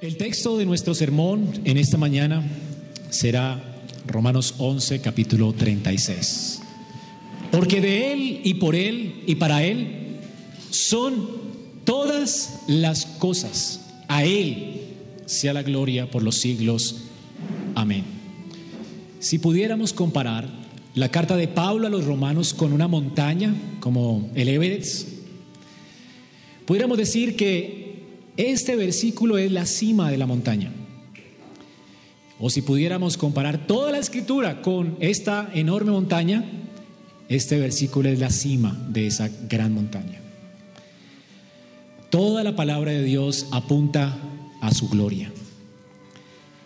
El texto de nuestro sermón en esta mañana será Romanos 11, capítulo 36. Porque de Él y por Él y para Él son todas las cosas. A Él sea la gloria por los siglos. Amén. Si pudiéramos comparar la carta de Pablo a los romanos con una montaña como el Everest, pudiéramos decir que este versículo es la cima de la montaña. O si pudiéramos comparar toda la escritura con esta enorme montaña, este versículo es la cima de esa gran montaña. Toda la palabra de Dios apunta a su gloria.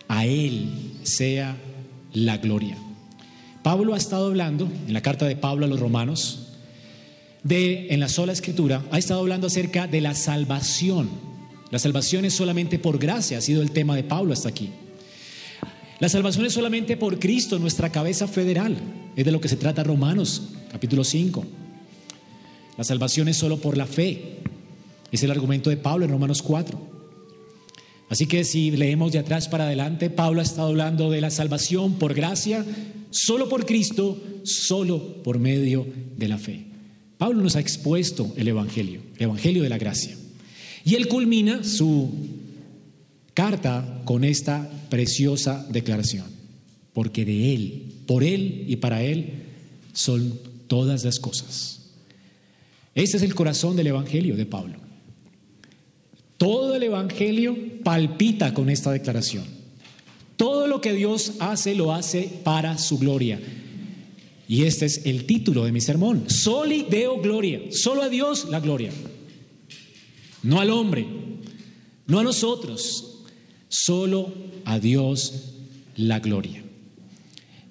A Él sea la gloria. Pablo ha estado hablando, en la carta de Pablo a los romanos, de, en la sola escritura, ha estado hablando acerca de la salvación la salvación es solamente por gracia, ha sido el tema de Pablo hasta aquí. La salvación es solamente por Cristo, nuestra cabeza federal. Es de lo que se trata Romanos, capítulo 5. La salvación es solo por la fe. Es el argumento de Pablo en Romanos 4. Así que si leemos de atrás para adelante, Pablo ha estado hablando de la salvación por gracia, solo por Cristo, solo por medio de la fe. Pablo nos ha expuesto el Evangelio, el Evangelio de la gracia. Y él culmina su carta con esta preciosa declaración, porque de Él, por Él y para Él son todas las cosas. Ese es el corazón del Evangelio de Pablo. Todo el Evangelio palpita con esta declaración. Todo lo que Dios hace lo hace para su gloria. Y este es el título de mi sermón. Soli Deo Gloria. Solo a Dios la gloria no al hombre, no a nosotros, solo a Dios la gloria.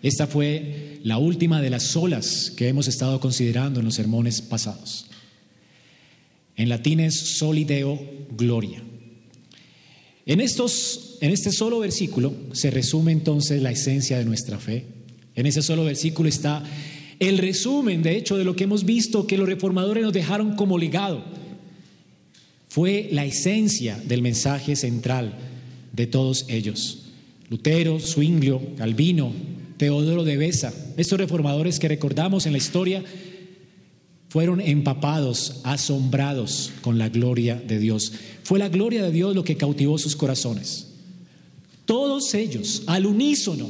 Esta fue la última de las solas que hemos estado considerando en los sermones pasados. En latín es solideo gloria. En, estos, en este solo versículo se resume entonces la esencia de nuestra fe. En ese solo versículo está el resumen, de hecho, de lo que hemos visto que los reformadores nos dejaron como legado fue la esencia del mensaje central de todos ellos. Lutero, Zwinglio, Calvino, Teodoro de Besa, estos reformadores que recordamos en la historia, fueron empapados, asombrados con la gloria de Dios. Fue la gloria de Dios lo que cautivó sus corazones. Todos ellos, al unísono,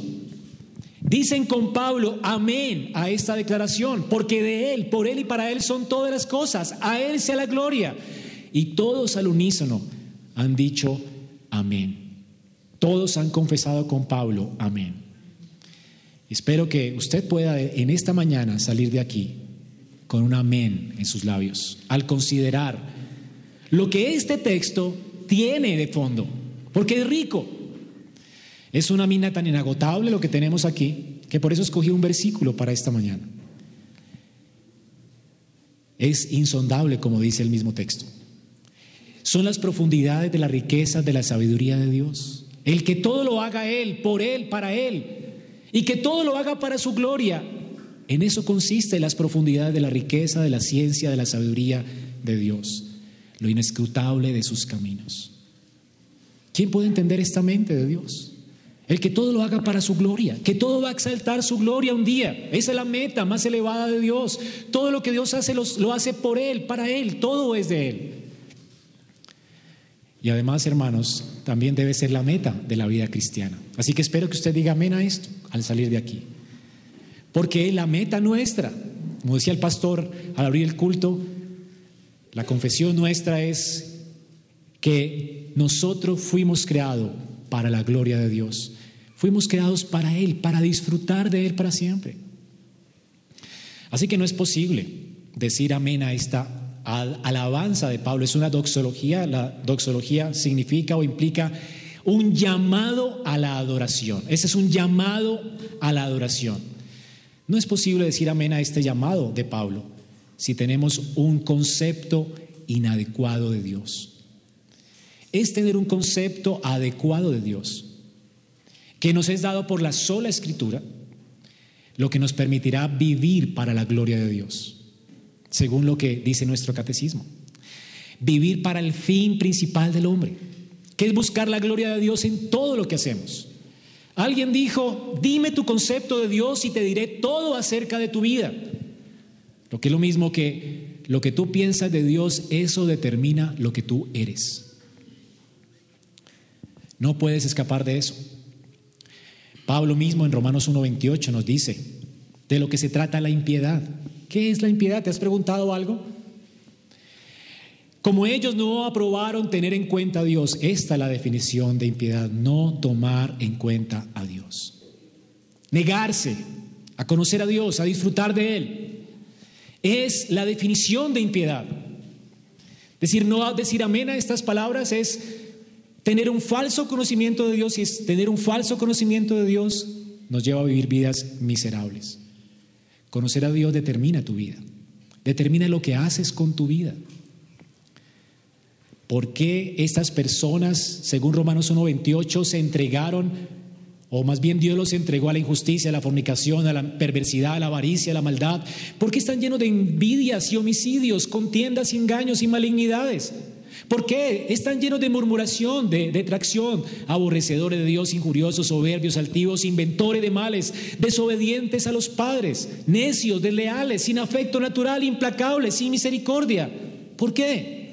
dicen con Pablo, amén a esta declaración, porque de Él, por Él y para Él son todas las cosas, a Él sea la gloria. Y todos al unísono han dicho amén. Todos han confesado con Pablo amén. Espero que usted pueda en esta mañana salir de aquí con un amén en sus labios, al considerar lo que este texto tiene de fondo, porque es rico. Es una mina tan inagotable lo que tenemos aquí, que por eso escogí un versículo para esta mañana. Es insondable, como dice el mismo texto son las profundidades de la riqueza de la sabiduría de Dios. El que todo lo haga Él, por Él, para Él, y que todo lo haga para su gloria. En eso consiste las profundidades de la riqueza, de la ciencia, de la sabiduría de Dios, lo inescrutable de sus caminos. ¿Quién puede entender esta mente de Dios? El que todo lo haga para su gloria, que todo va a exaltar su gloria un día. Esa es la meta más elevada de Dios. Todo lo que Dios hace lo hace por Él, para Él, todo es de Él. Y además, hermanos, también debe ser la meta de la vida cristiana. Así que espero que usted diga amén a esto al salir de aquí. Porque la meta nuestra, como decía el pastor al abrir el culto, la confesión nuestra es que nosotros fuimos creados para la gloria de Dios. Fuimos creados para Él, para disfrutar de Él para siempre. Así que no es posible decir amén a esta alabanza de Pablo, es una doxología. La doxología significa o implica un llamado a la adoración. Ese es un llamado a la adoración. No es posible decir amén a este llamado de Pablo si tenemos un concepto inadecuado de Dios. Es tener un concepto adecuado de Dios, que nos es dado por la sola escritura, lo que nos permitirá vivir para la gloria de Dios según lo que dice nuestro catecismo. Vivir para el fin principal del hombre, que es buscar la gloria de Dios en todo lo que hacemos. Alguien dijo, dime tu concepto de Dios y te diré todo acerca de tu vida. Lo que es lo mismo que lo que tú piensas de Dios, eso determina lo que tú eres. No puedes escapar de eso. Pablo mismo en Romanos 1.28 nos dice de lo que se trata la impiedad. ¿Qué es la impiedad? ¿Te has preguntado algo? Como ellos no aprobaron tener en cuenta a Dios, esta es la definición de impiedad, no tomar en cuenta a Dios. Negarse a conocer a Dios, a disfrutar de Él, es la definición de impiedad. Decir no decir amén a estas palabras es tener un falso conocimiento de Dios y es tener un falso conocimiento de Dios nos lleva a vivir vidas miserables. Conocer a Dios determina tu vida, determina lo que haces con tu vida. ¿Por qué estas personas, según Romanos 1.28, se entregaron, o más bien Dios los entregó a la injusticia, a la fornicación, a la perversidad, a la avaricia, a la maldad? ¿Por qué están llenos de envidias y homicidios, contiendas y engaños y malignidades? ¿Por qué están llenos de murmuración, de detracción, aborrecedores de Dios, injuriosos, soberbios, altivos, inventores de males, desobedientes a los padres, necios, desleales, sin afecto natural, implacables, sin misericordia? ¿Por qué?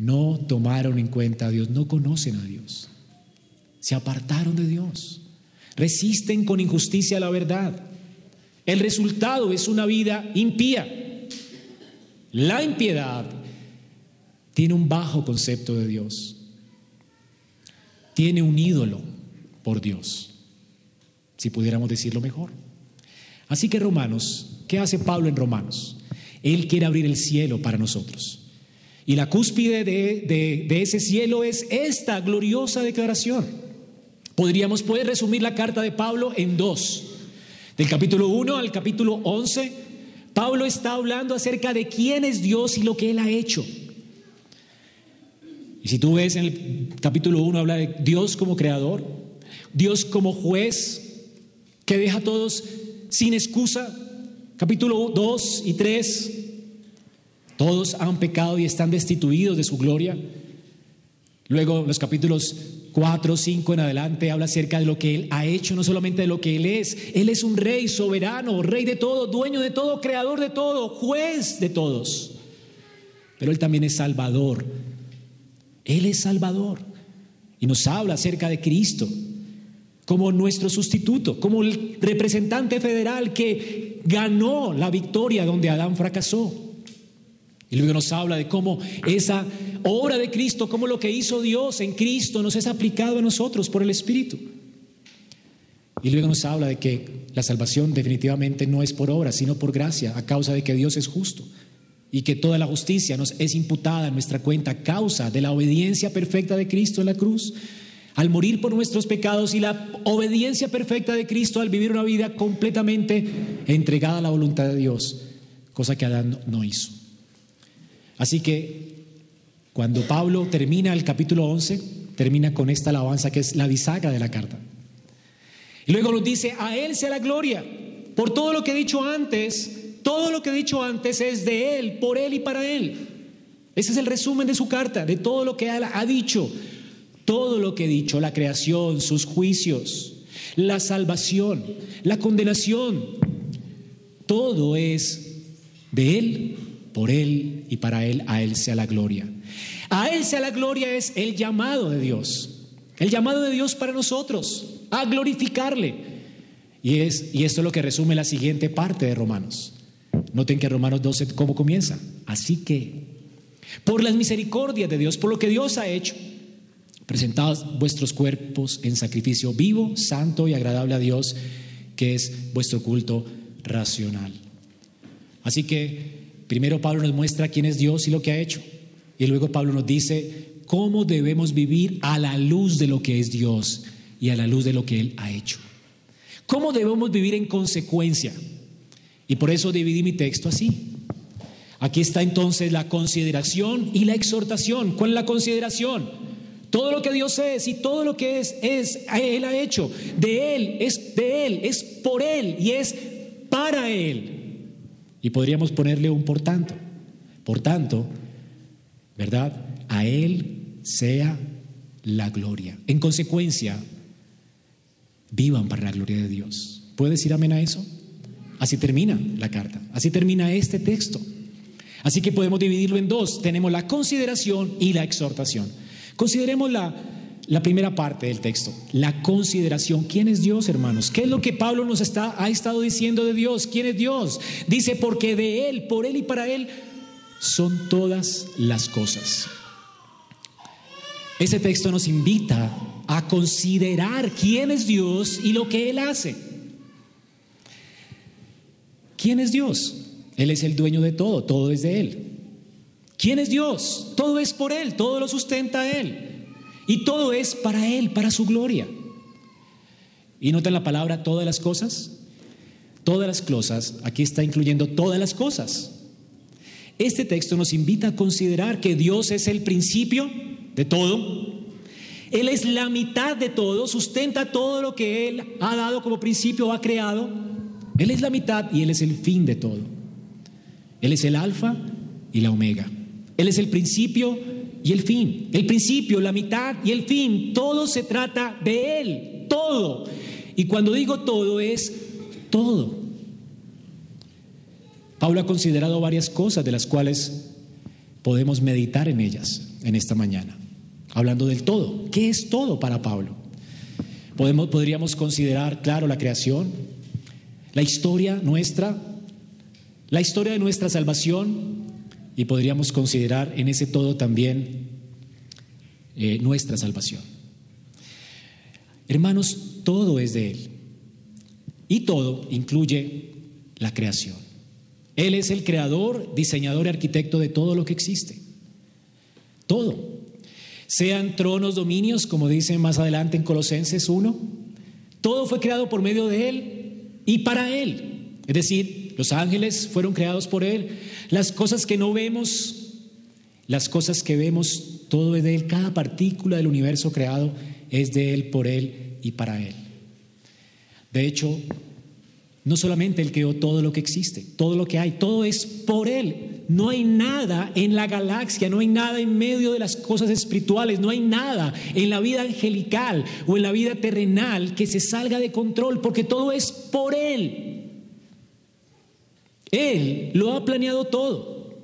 no tomaron en cuenta a Dios, no conocen a Dios. Se apartaron de Dios. Resisten con injusticia a la verdad. El resultado es una vida impía. La impiedad tiene un bajo concepto de Dios. Tiene un ídolo por Dios, si pudiéramos decirlo mejor. Así que Romanos, ¿qué hace Pablo en Romanos? Él quiere abrir el cielo para nosotros. Y la cúspide de, ese cielo es esta gloriosa declaración. Podríamos poder resumir la carta de Pablo en dos. Del capítulo 1 al capítulo 11, Pablo está hablando acerca de quién es Dios y lo que Él ha hecho. Y si tú ves en el capítulo 1 habla de Dios como creador, Dios como juez, que deja a todos sin excusa. Capítulo 2 y 3 todos han pecado y están destituidos de su gloria. Luego los capítulos 4, 5 en adelante habla acerca de lo que Él ha hecho, no solamente de lo que Él es. Él es un rey soberano, rey de todo, dueño de todo, creador de todo, juez de todos. Pero Él también es salvador. Él es salvador. Y nos habla acerca de Cristo como nuestro sustituto, como el representante federal que ganó la victoria donde Adán fracasó. Y luego nos habla de cómo esa obra de Cristo, cómo lo que hizo Dios en Cristo nos es aplicado a nosotros por el Espíritu. Y luego nos habla de que la salvación definitivamente no es por obra, sino por gracia, a causa de que Dios es justo y que toda la justicia nos es imputada en nuestra cuenta a causa de la obediencia perfecta de Cristo en la cruz, al morir por nuestros pecados y la obediencia perfecta de Cristo al vivir una vida completamente entregada a la voluntad de Dios, cosa que Adán no hizo. Así que cuando Pablo termina el capítulo 11, termina con esta alabanza que es la bisagra de la carta. Y luego nos dice, a Él sea la gloria. Por todo lo que he dicho antes, todo lo que he dicho antes es de Él, por Él y para Él. Ese es el resumen de su carta, de todo lo que ha dicho. Todo lo que he dicho, la creación, sus juicios, la salvación, la condenación, todo es de Él por Él y para Él, a Él sea la gloria. A Él sea la gloria es el llamado de Dios, el llamado de Dios para nosotros, a glorificarle. Y, es, y esto es lo que resume la siguiente parte de Romanos. Noten que Romanos 12, ¿cómo comienza? Así que, por las misericordias de Dios, por lo que Dios ha hecho, presentados vuestros cuerpos en sacrificio vivo, santo y agradable a Dios, que es vuestro culto racional. Así que Primero Pablo nos muestra quién es Dios y lo que ha hecho. Y luego Pablo nos dice cómo debemos vivir a la luz de lo que es Dios y a la luz de lo que Él ha hecho. ¿Cómo debemos vivir en consecuencia? Y por eso dividí mi texto así. Aquí está entonces la consideración y la exhortación. ¿Cuál es la consideración? Todo lo que Dios es y todo lo que es, es, Él ha hecho. De Él, es de Él, es por Él y es para Él. Y podríamos ponerle un por tanto. Por tanto, ¿verdad? A Él sea la gloria. En consecuencia, vivan para la gloria de Dios. ¿Puede decir amén a eso? Así termina la carta, así termina este texto. Así que podemos dividirlo en dos. Tenemos la consideración y la exhortación. Consideremos la, la primera parte del texto, la consideración. ¿Quién es Dios, hermanos? ¿Qué es lo que Pablo nos está, ha estado diciendo de Dios? ¿Quién es Dios? Dice, porque de Él, por Él y para Él son todas las cosas. Ese texto nos invita a considerar quién es Dios y lo que Él hace. ¿Quién es Dios? Él es el dueño de todo, todo es de Él. ¿Quién es Dios? Todo es por Él, todo lo sustenta Él. Y todo es para Él, para su gloria. Y noten la palabra todas las cosas. Todas las cosas, aquí está incluyendo todas las cosas. Este texto nos invita a considerar que Dios es el principio de todo. Él es la mitad de todo, sustenta todo lo que Él ha dado como principio, ha creado. Él es la mitad y Él es el fin de todo. Él es el alfa y la omega. Él es el principio y el fin. El principio, la mitad y el fin. Todo se trata de Él. Todo. Y cuando digo todo es todo. Pablo ha considerado varias cosas de las cuales podemos meditar en ellas en esta mañana hablando del todo. ¿Qué es todo para Pablo? Podemos, podríamos considerar, claro, la creación, la historia nuestra, la historia de nuestra salvación y podríamos considerar en ese todo también eh, nuestra salvación. Hermanos, todo es de Él y todo incluye la creación. Él es el creador, diseñador y arquitecto de todo lo que existe. Todo sean tronos, dominios, como dice más adelante en Colosenses 1. Todo fue creado por medio de Él y para Él. Es decir, los ángeles fueron creados por Él. Las cosas que no vemos, las cosas que vemos, todo es de Él. Cada partícula del universo creado es de Él, por Él y para Él. De hecho, no solamente Él creó todo lo que existe, todo lo que hay, todo es por Él. No hay nada en la galaxia, no hay nada en medio de las cosas espirituales, no hay nada en la vida angelical o en la vida terrenal que se salga de control, porque todo es por Él. Él lo ha planeado todo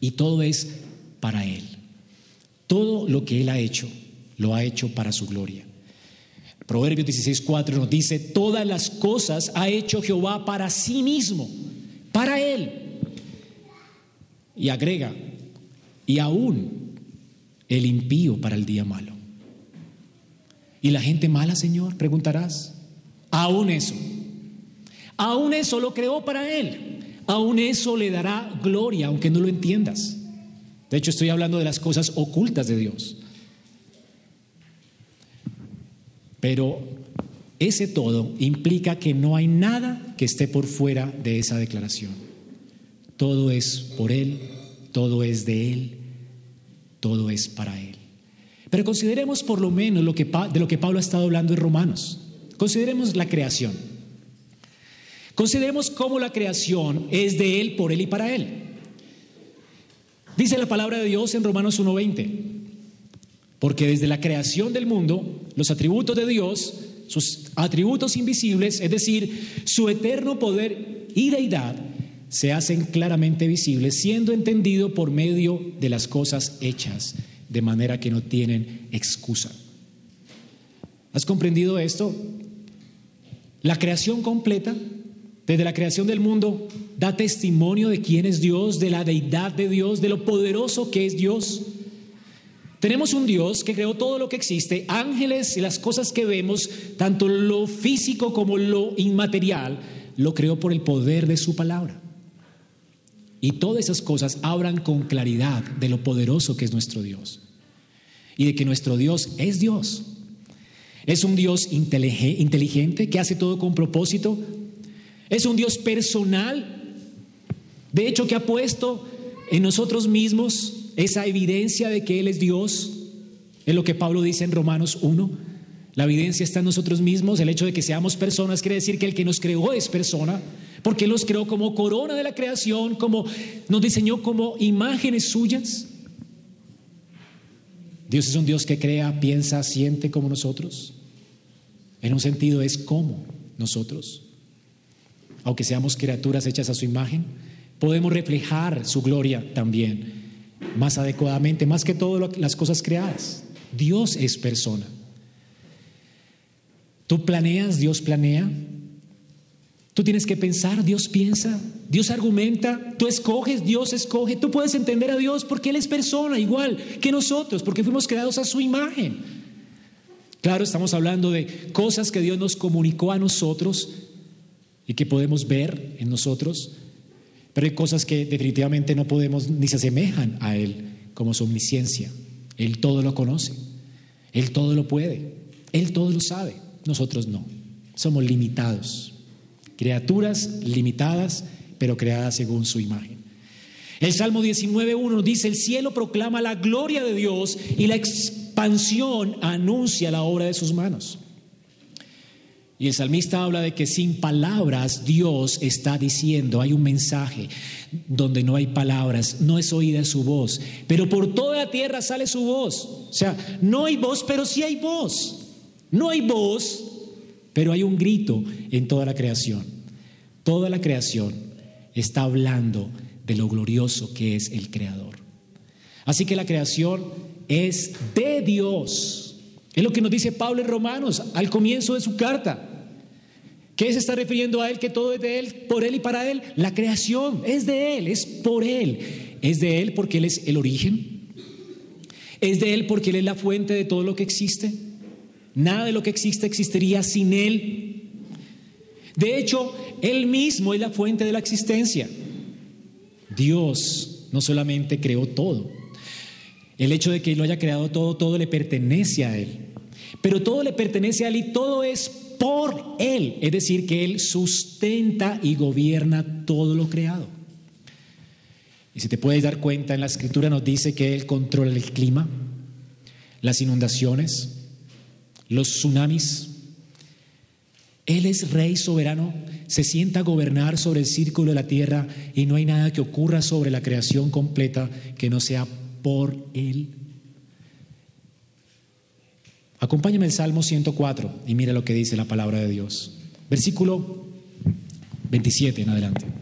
y todo es para Él. Todo lo que Él ha hecho, lo ha hecho para su gloria. Proverbios 16:4 nos dice, todas las cosas ha hecho Jehová para sí mismo, para Él. Y agrega, y aún el impío para el día malo. ¿Y la gente mala, Señor? Preguntarás. Aún eso. Aún eso lo creó para Él. Aún eso le dará gloria, aunque no lo entiendas. De hecho, estoy hablando de las cosas ocultas de Dios. Pero ese todo implica que no hay nada que esté por fuera de esa declaración. Todo es por Él, todo es de Él, todo es para Él. Pero consideremos por lo menos lo que, de lo que Pablo ha estado hablando en Romanos. Consideremos la creación. Consideremos cómo la creación es de Él, por Él y para Él. Dice la palabra de Dios en Romanos 1.20, porque desde la creación del mundo, los atributos de Dios, sus atributos invisibles, es decir, su eterno poder y deidad, se hacen claramente visibles, siendo entendido por medio de las cosas hechas, de manera que no tienen excusa. ¿Has comprendido esto? La creación completa, desde la creación del mundo, da testimonio de quién es Dios, de la deidad de Dios, de lo poderoso que es Dios. Tenemos un Dios que creó todo lo que existe, ángeles y las cosas que vemos, tanto lo físico como lo inmaterial, lo creó por el poder de su palabra. Y todas esas cosas hablan con claridad de lo poderoso que es nuestro Dios. Y de que nuestro Dios es Dios. Es un Dios inteligente que hace todo con propósito. Es un Dios personal. De hecho, que ha puesto en nosotros mismos esa evidencia de que Él es Dios. Es lo que Pablo dice en Romanos 1. La evidencia está en nosotros mismos. El hecho de que seamos personas quiere decir que el que nos creó es persona porque los creó como corona de la creación, como nos diseñó como imágenes suyas. Dios es un Dios que crea, piensa, siente como nosotros. En un sentido es como nosotros. Aunque seamos criaturas hechas a su imagen, podemos reflejar su gloria también más adecuadamente, más que todas las cosas creadas. Dios es persona. Tú planeas, Dios planea. Tú tienes que pensar, Dios piensa, Dios argumenta, tú escoges, Dios escoge. Tú puedes entender a Dios porque Él es persona igual que nosotros, porque fuimos creados a su imagen. Claro, estamos hablando de cosas que Dios nos comunicó a nosotros y que podemos ver en nosotros, pero hay cosas que definitivamente no podemos ni se asemejan a Él, como su omnisciencia. Él todo lo conoce, Él todo lo puede, Él todo lo sabe, nosotros no. Somos limitados, criaturas limitadas, pero creadas según su imagen. El Salmo 19.1 dice, el cielo proclama la gloria de Dios y la expansión anuncia la obra de sus manos. Y el salmista habla de que sin palabras Dios está diciendo, hay un mensaje donde no hay palabras, no es oída su voz, pero por toda la tierra sale su voz. O sea, no hay voz, pero sí hay voz. No hay voz, pero hay un grito en toda la creación. Toda la creación está hablando de lo glorioso que es el Creador. Así que la creación es de Dios. Es lo que nos dice Pablo en Romanos al comienzo de su carta. ¿Qué se está refiriendo a Él? Que todo es de Él, por Él y para Él. La creación es de Él, es por Él. Es de Él porque Él es el origen. Es de Él porque Él es la fuente de todo lo que existe. Nada de lo que existe existiría sin Él. De hecho, Él mismo es la fuente de la existencia. Dios no solamente creó todo. El hecho de que Él lo haya creado todo, todo le pertenece a Él. Pero todo le pertenece a Él y todo es por Él, es decir, que Él sustenta y gobierna todo lo creado. Y si te puedes dar cuenta, en la escritura nos dice que Él controla el clima, las inundaciones, los tsunamis. Él es rey soberano, se sienta a gobernar sobre el círculo de la tierra y no hay nada que ocurra sobre la creación completa que no sea por Él. Acompáñame el Salmo 104 y mira lo que dice la palabra de Dios. Versículo 27 en adelante.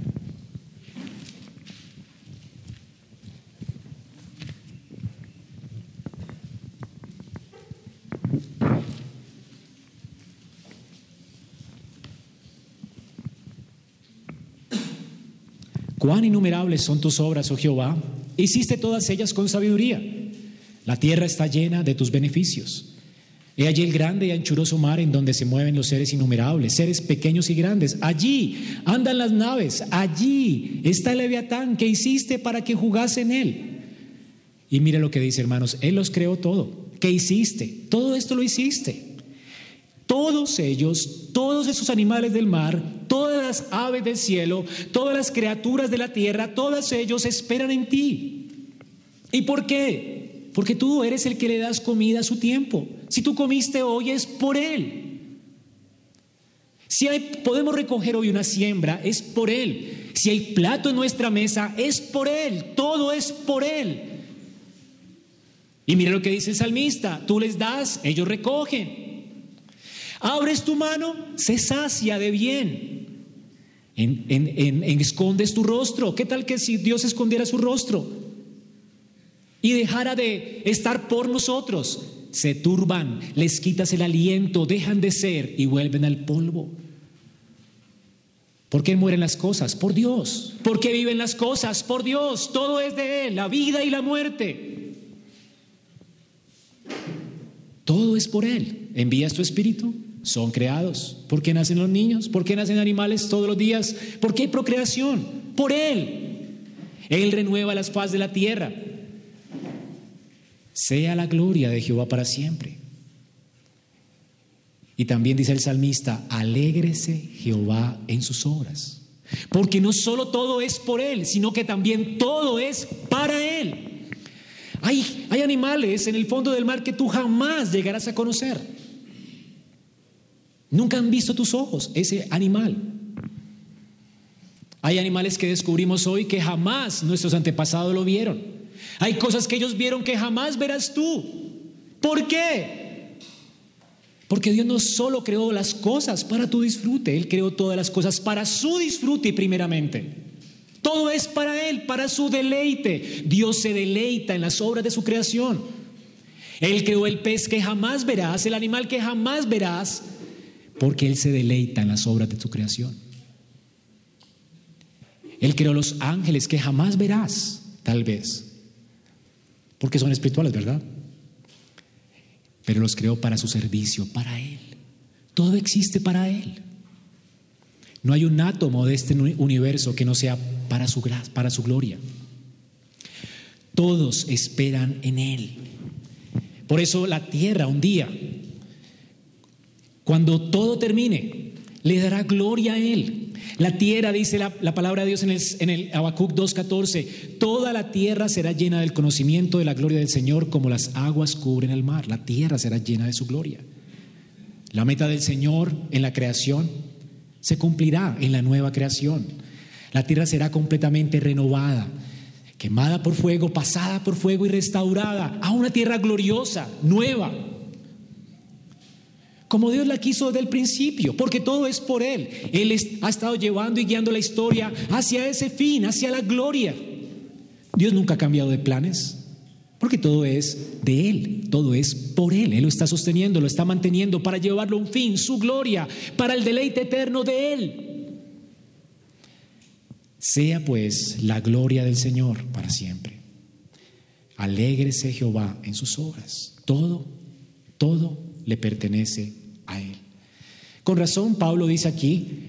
Cuán innumerables son tus obras, oh Jehová. Hiciste todas ellas con sabiduría. La tierra está llena de tus beneficios. He allí el grande y anchuroso mar en donde se mueven los seres innumerables, seres pequeños y grandes. Allí andan las naves, allí está el leviatán que hiciste para que jugase en él. Y mire lo que dice, hermanos, Él los creó todo. ¿Qué hiciste? Todo esto lo hiciste. Todos ellos, todos esos animales del mar, todas las aves del cielo, todas las criaturas de la tierra, todos ellos esperan en ti. ¿Y por qué? Porque tú eres el que le das comida a su tiempo. Si tú comiste hoy es por Él. Si podemos recoger hoy una siembra, es por Él. Si hay plato en nuestra mesa, es por Él. Todo es por Él. Y mira lo que dice el salmista. Tú les das, ellos recogen. Abres tu mano, se sacia de bien. En, escondes tu rostro. ¿Qué tal que si Dios escondiera su rostro? y dejara de estar por nosotros, se turban, les quitas el aliento, dejan de ser y vuelven al polvo. ¿Por qué mueren las cosas? Por Dios. ¿Por qué viven las cosas? Por Dios. Todo es de Él, la vida y la muerte. Todo es por Él. Envías tu espíritu, son creados. ¿Por qué nacen los niños? ¿Por qué nacen animales todos los días? ¿Por qué hay procreación? Por Él. Él renueva las paz de la tierra. Sea la gloria de Jehová para siempre. Y también dice el salmista, alégrese Jehová en sus obras. Porque no solo todo es por Él, sino que también todo es para Él. Hay, hay animales en el fondo del mar que tú jamás llegarás a conocer. Nunca han visto tus ojos ese animal. Hay animales que descubrimos hoy que jamás nuestros antepasados lo vieron. Hay cosas que ellos vieron que jamás verás tú. ¿Por qué? Porque Dios no solo creó las cosas para tu disfrute, Él creó todas las cosas para su disfrute primeramente. Todo es para Él, para su deleite. Dios se deleita en las obras de su creación. Él creó el pez que jamás verás, el animal que jamás verás, porque Él se deleita en las obras de su creación. Él creó los ángeles que jamás verás, tal vez, porque son espirituales, ¿verdad? Pero los creó para su servicio, para Él. Todo existe para Él. No hay un átomo de este universo que no sea para su, para su gloria. Todos esperan en Él. Por eso la tierra un día, cuando todo termine, le dará gloria a Él. La tierra, dice la, palabra de Dios en el, en el Habacuc 2.14, toda la tierra será llena del conocimiento de la gloria del Señor como las aguas cubren el mar. La tierra será llena de su gloria. La meta del Señor en la creación se cumplirá en la nueva creación. La tierra será completamente renovada, quemada por fuego, pasada por fuego y restaurada a una tierra gloriosa, nueva. Como Dios la quiso desde el principio, porque todo es por Él. Él ha estado llevando y guiando la historia hacia ese fin, hacia la gloria. Dios nunca ha cambiado de planes, porque todo es de Él, todo es por Él. Él lo está sosteniendo, lo está manteniendo para llevarlo a un fin, su gloria, para el deleite eterno de Él. Sea pues la gloria del Señor para siempre. Alégrese Jehová en sus obras. Todo, todo le pertenece a Él. Con razón, Pablo dice aquí,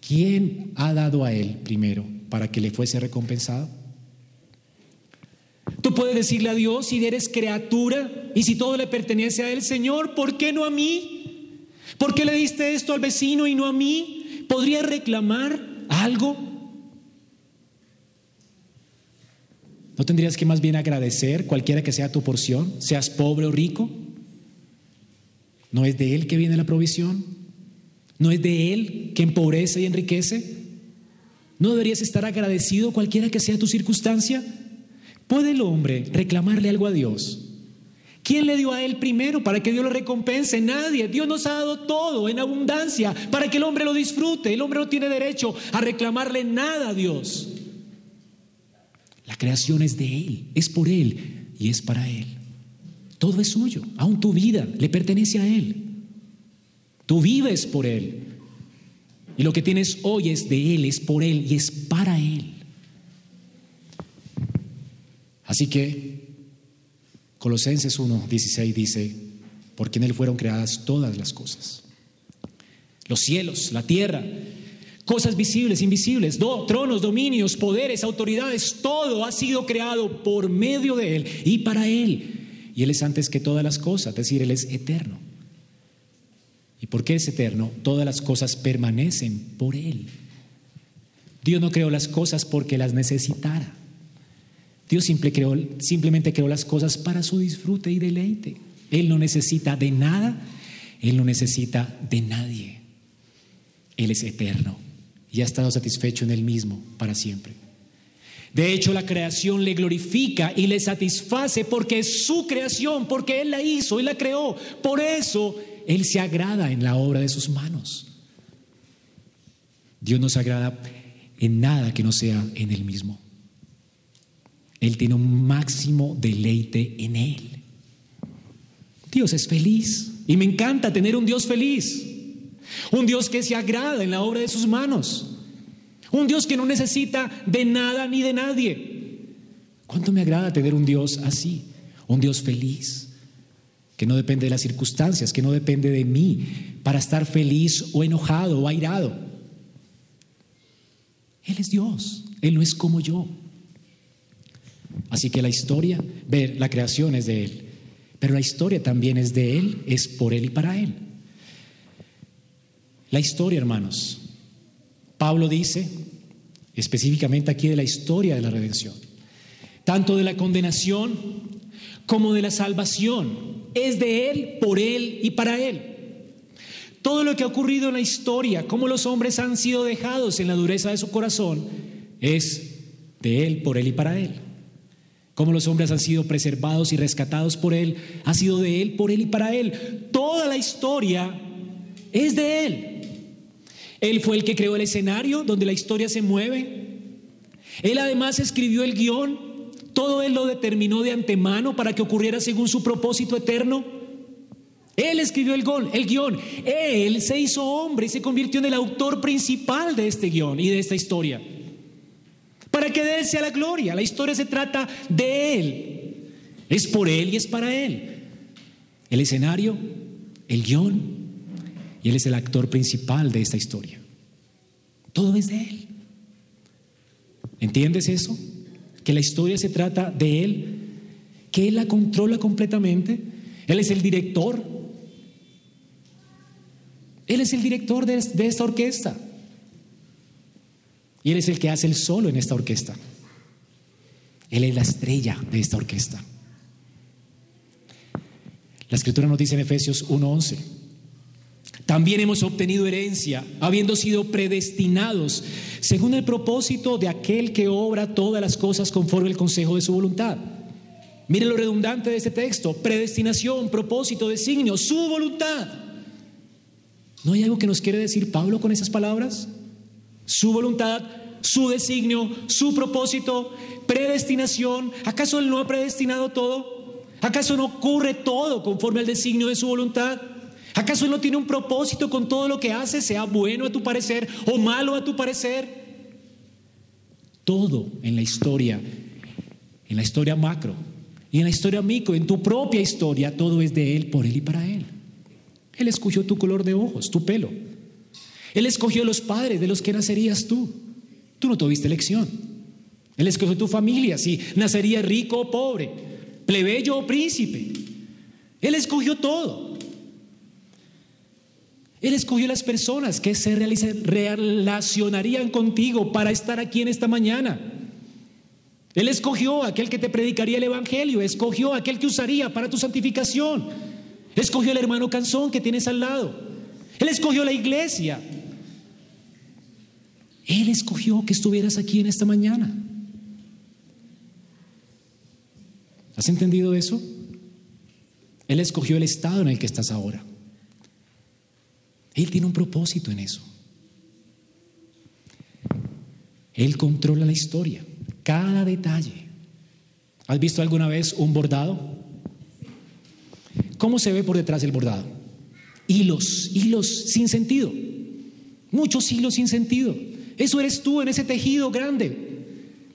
¿quién ha dado a Él primero para que le fuese recompensado? Tú puedes decirle a Dios si eres criatura y si todo le pertenece a Él, Señor, ¿por qué no a mí? ¿Por qué le diste esto al vecino y no a mí? ¿Podría reclamar algo? ¿No tendrías que más bien agradecer cualquiera que sea tu porción, seas pobre o rico? ¿No es de Él que viene la provisión? ¿No es de Él que empobrece y enriquece? ¿No deberías estar agradecido cualquiera que sea tu circunstancia? ¿Puede el hombre reclamarle algo a Dios? ¿Quién le dio a él primero para que Dios lo recompense? Nadie. Dios nos ha dado todo en abundancia para que el hombre lo disfrute. El hombre no tiene derecho a reclamarle nada a Dios. La creación es de Él, es por Él y es para Él. Todo es suyo, aún tu vida le pertenece a Él. Tú vives por Él. Y lo que tienes hoy es de Él, es por Él y es para Él. Así que Colosenses 1.16 dice, porque en Él fueron creadas todas las cosas. Los cielos, la tierra, Cosas visibles, invisibles, tronos, dominios, poderes, autoridades, todo ha sido creado por medio de Él y para Él. Y Él es antes que todas las cosas, es decir, Él es eterno. ¿Y por qué es eterno? Todas las cosas permanecen por Él. Dios no creó las cosas porque las necesitara. Dios creó, simplemente creó las cosas para su disfrute y deleite. Él no necesita de nada, Él no necesita de nadie. Él es eterno y ha estado satisfecho en Él mismo para siempre. De hecho, la creación le glorifica y le satisface porque es su creación, porque Él la hizo y la creó. Por eso Él se agrada en la obra de sus manos. Dios no se agrada en nada que no sea en Él mismo. Él tiene un máximo deleite en Él. Dios es feliz y me encanta tener un Dios feliz. Un Dios que se agrada en la obra de sus manos. Un Dios que no necesita de nada ni de nadie. ¿Cuánto me agrada tener un Dios así? Un Dios feliz, que no depende de las circunstancias, que no depende de mí para estar feliz o enojado o airado. Él es Dios, Él no es como yo. Así que la historia, ver, la creación es de Él, pero la historia también es de Él, es por Él y para Él. La historia, hermanos. Pablo dice, específicamente aquí de la historia de la redención, tanto de la condenación como de la salvación, es de Él, por Él y para Él. Todo lo que ha ocurrido en la historia, cómo los hombres han sido dejados en la dureza de su corazón, es de Él, por Él y para Él. Cómo los hombres han sido preservados y rescatados por Él. Ha sido de Él, por Él y para Él. Toda la historia es de Él. Él fue el que creó el escenario donde la historia se mueve. Él además escribió el guion. Todo Él lo determinó de antemano para que ocurriera según su propósito eterno. Él escribió el, gol, el guion. Él se hizo hombre y se convirtió en el autor principal de este guion y de esta historia. Para que de Él sea la gloria. La historia se trata de Él. Es por Él y es para Él. El escenario, el guion, y Él es el actor principal de esta historia. Todo es de Él. ¿Entiendes eso? Que la historia se trata de Él, que Él la controla completamente. Él es el director, él es el director de, esta orquesta. Y Él es el que hace el solo en esta orquesta. Él es la estrella de esta orquesta. La escritura nos dice en Efesios 1:11, también hemos obtenido herencia, habiendo sido predestinados según el propósito de aquel que obra todas las cosas conforme el consejo de su voluntad. Mire lo redundante de este texto, predestinación, propósito, designio, su voluntad. ¿No hay algo que nos quiere decir Pablo con esas palabras? Su voluntad, su designio, su propósito, predestinación. ¿Acaso Él no ha predestinado todo? ¿Acaso no ocurre todo conforme al designio de su voluntad? ¿Acaso no tiene un propósito con todo lo que hace, sea bueno a tu parecer o malo a tu parecer? Todo en la historia, en la historia macro y en la historia micro, en tu propia historia, todo es de Él, por Él y para Él. Él escogió tu color de ojos, tu pelo. Él escogió los padres de los que nacerías tú. Tú no tuviste elección. Él escogió tu familia, si nacería rico o pobre, plebeyo o príncipe. Él escogió todo. Él escogió las personas que se relacionarían contigo para estar aquí en esta mañana. Él escogió aquel que te predicaría el Evangelio, escogió aquel que usaría para tu santificación. Escogió el hermano Canzón que tienes al lado. Él escogió la iglesia. Él escogió que estuvieras aquí en esta mañana. ¿Has entendido eso? Él escogió el estado en el que estás ahora. Él tiene un propósito en eso. Él controla la historia, cada detalle. ¿Has visto alguna vez un bordado? ¿Cómo se ve por detrás del bordado? Hilos, hilos sin sentido. Muchos hilos sin sentido. Eso eres tú en ese tejido grande.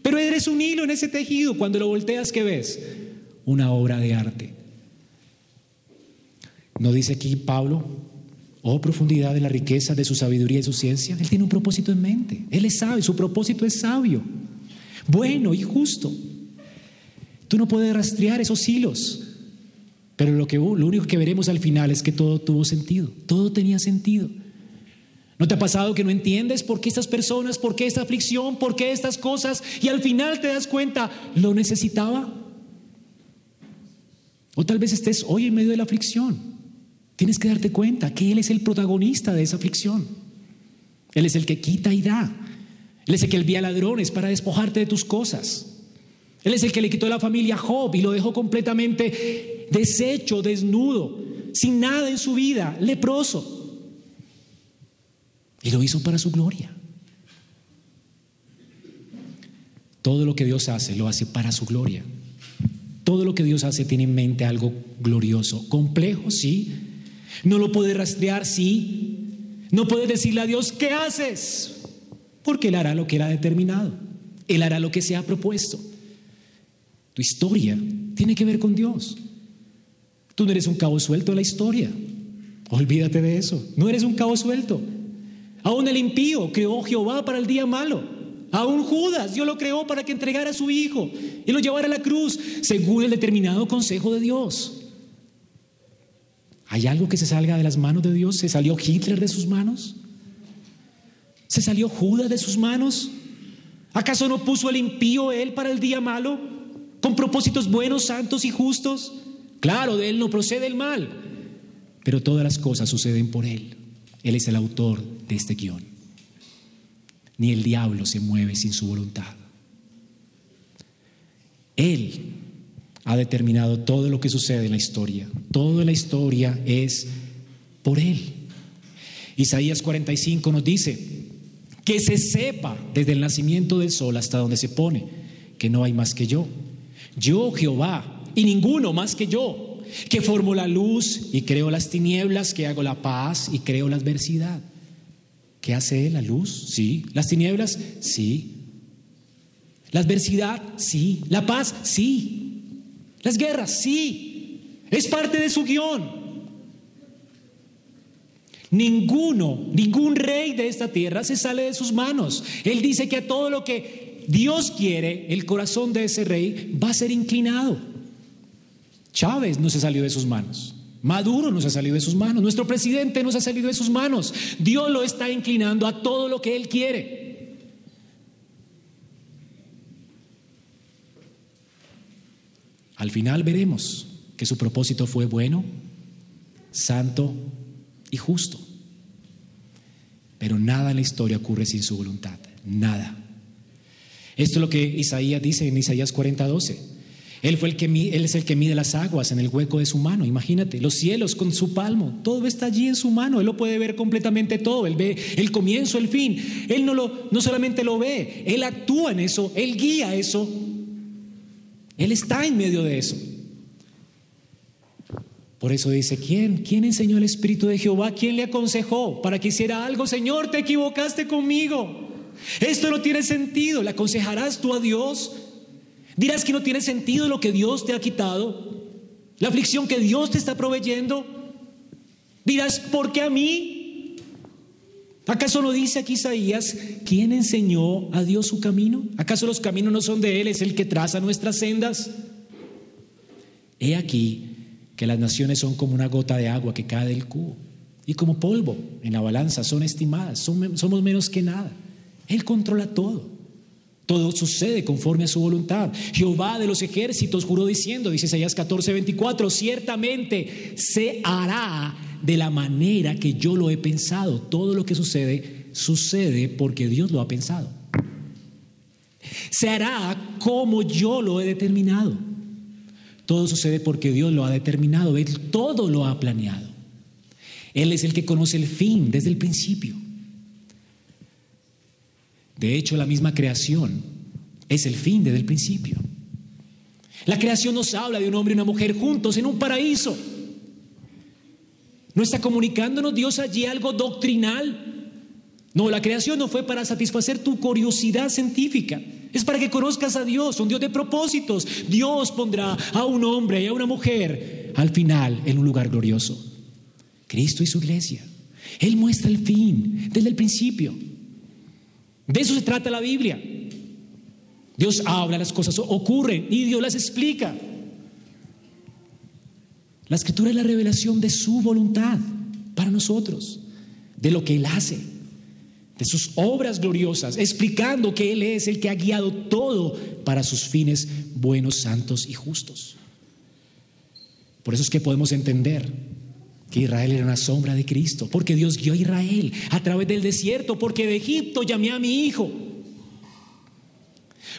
Pero eres un hilo en ese tejido. Cuando lo volteas, ¿qué ves? Una obra de arte. ¿No dice aquí Pablo? Oh, profundidad de la riqueza de su sabiduría y su ciencia. Él tiene un propósito en mente. Él es sabio, su propósito es sabio, bueno y justo. Tú no puedes rastrear esos hilos. Pero lo, que, lo único que veremos al final es que todo tuvo sentido, todo tenía sentido. ¿No te ha pasado que no entiendes por qué estas personas, por qué esta aflicción, por qué estas cosas y al final te das cuenta, lo necesitaba? O tal vez estés hoy en medio de la aflicción. Tienes que darte cuenta que Él es el protagonista de esa aflicción. Él es el que quita y da. Él es el que envía ladrones para despojarte de tus cosas. Él es el que le quitó la familia a Job y lo dejó completamente deshecho, desnudo, sin nada en su vida, leproso. Y lo hizo para su gloria. Todo lo que Dios hace lo hace para su gloria. Todo lo que Dios hace tiene en mente algo glorioso, complejo, sí. No lo puede rastrear, sí. No puede decirle a Dios, ¿qué haces? Porque Él hará lo que Él ha determinado. Él hará lo que se ha propuesto. Tu historia tiene que ver con Dios. Tú no eres un cabo suelto de la historia. Olvídate de eso. No eres un cabo suelto. Aún el impío creó Jehová para el día malo. Aún Judas, Dios lo creó para que entregara a su hijo y lo llevara a la cruz según el determinado consejo de Dios. ¿Hay algo que se salga de las manos de Dios? ¿Se salió Hitler de sus manos? ¿Se salió Judas de sus manos? ¿Acaso no puso el impío él para el día malo? con propósitos buenos, santos y justos. Claro, de Él no procede el mal, pero todas las cosas suceden por Él. Él es el autor de este guion. Ni el diablo se mueve sin su voluntad. Él ha determinado todo lo que sucede en la historia. Todo en la historia es por Él. Isaías 45 nos dice, que se sepa desde el nacimiento del sol hasta donde se pone, que no hay más que yo. Yo, Jehová, y ninguno más que yo, que formo la luz y creo las tinieblas, que hago la paz y creo la adversidad. ¿Qué hace él? ¿La luz? Sí. ¿Las tinieblas? Sí. ¿La adversidad? Sí. ¿La paz? Sí. ¿Las guerras? Sí. Es parte de su guion. Ninguno, ningún rey de esta tierra se sale de sus manos. Él dice que a todo lo que Dios quiere, el corazón de ese rey va a ser inclinado. Chávez no se salió de sus manos. Maduro no se ha salido de sus manos. Nuestro presidente no se ha salido de sus manos. Dios lo está inclinando a todo lo que Él quiere. Al final veremos que su propósito fue bueno, santo y justo. Pero nada en la historia ocurre sin su voluntad, nada. Esto es lo que Isaías dice en Isaías 40:12. Él, él es el que mide las aguas en el hueco de su mano. Imagínate, los cielos con su palmo, todo está allí en su mano. Él lo puede ver completamente todo. Él ve el comienzo, el fin. Él no, lo, no solamente lo ve, él actúa en eso, él guía eso. Él está en medio de eso. Por eso dice, ¿quién? ¿Quién enseñó el Espíritu de Jehová? ¿Quién le aconsejó para que hiciera algo? Señor, te equivocaste conmigo. Esto no tiene sentido. ¿Le aconsejarás tú a Dios? Dirás que no tiene sentido lo que Dios te ha quitado, la aflicción que Dios te está proveyendo. Dirás, ¿por qué a mí? ¿Acaso no dice aquí Isaías, quién enseñó a Dios su camino? ¿Acaso los caminos no son de Él, es el que traza nuestras sendas? He aquí que las naciones son como una gota de agua que cae del cubo y como polvo en la balanza son estimadas, somos menos que nada. Él controla todo. Todo sucede conforme a su voluntad. Jehová de los ejércitos juró diciendo, dice Isaías 14, 24, ciertamente se hará de la manera que yo lo he pensado. Todo lo que sucede, sucede porque Dios lo ha pensado. Se hará como yo lo he determinado. Todo sucede porque Dios lo ha determinado, Él todo lo ha planeado. Él es el que conoce el fin desde el principio. De hecho, la misma creación es el fin desde el principio. La creación nos habla de un hombre y una mujer juntos en un paraíso. ¿No está comunicándonos Dios allí algo doctrinal? No, la creación no fue para satisfacer tu curiosidad científica. Es para que conozcas a Dios, un Dios de propósitos. Dios pondrá a un hombre y a una mujer al final en un lugar glorioso. Cristo y su iglesia. Él muestra el fin desde el principio. De eso se trata la Biblia. Dios habla, las cosas ocurren y Dios las explica. La escritura es la revelación de su voluntad para nosotros, de lo que Él hace de sus obras gloriosas, explicando que Él es el que ha guiado todo para sus fines buenos, santos y justos. Por eso es que podemos entender que Israel era una sombra de Cristo, porque Dios guió a Israel a través del desierto, porque de Egipto llamé a mi hijo.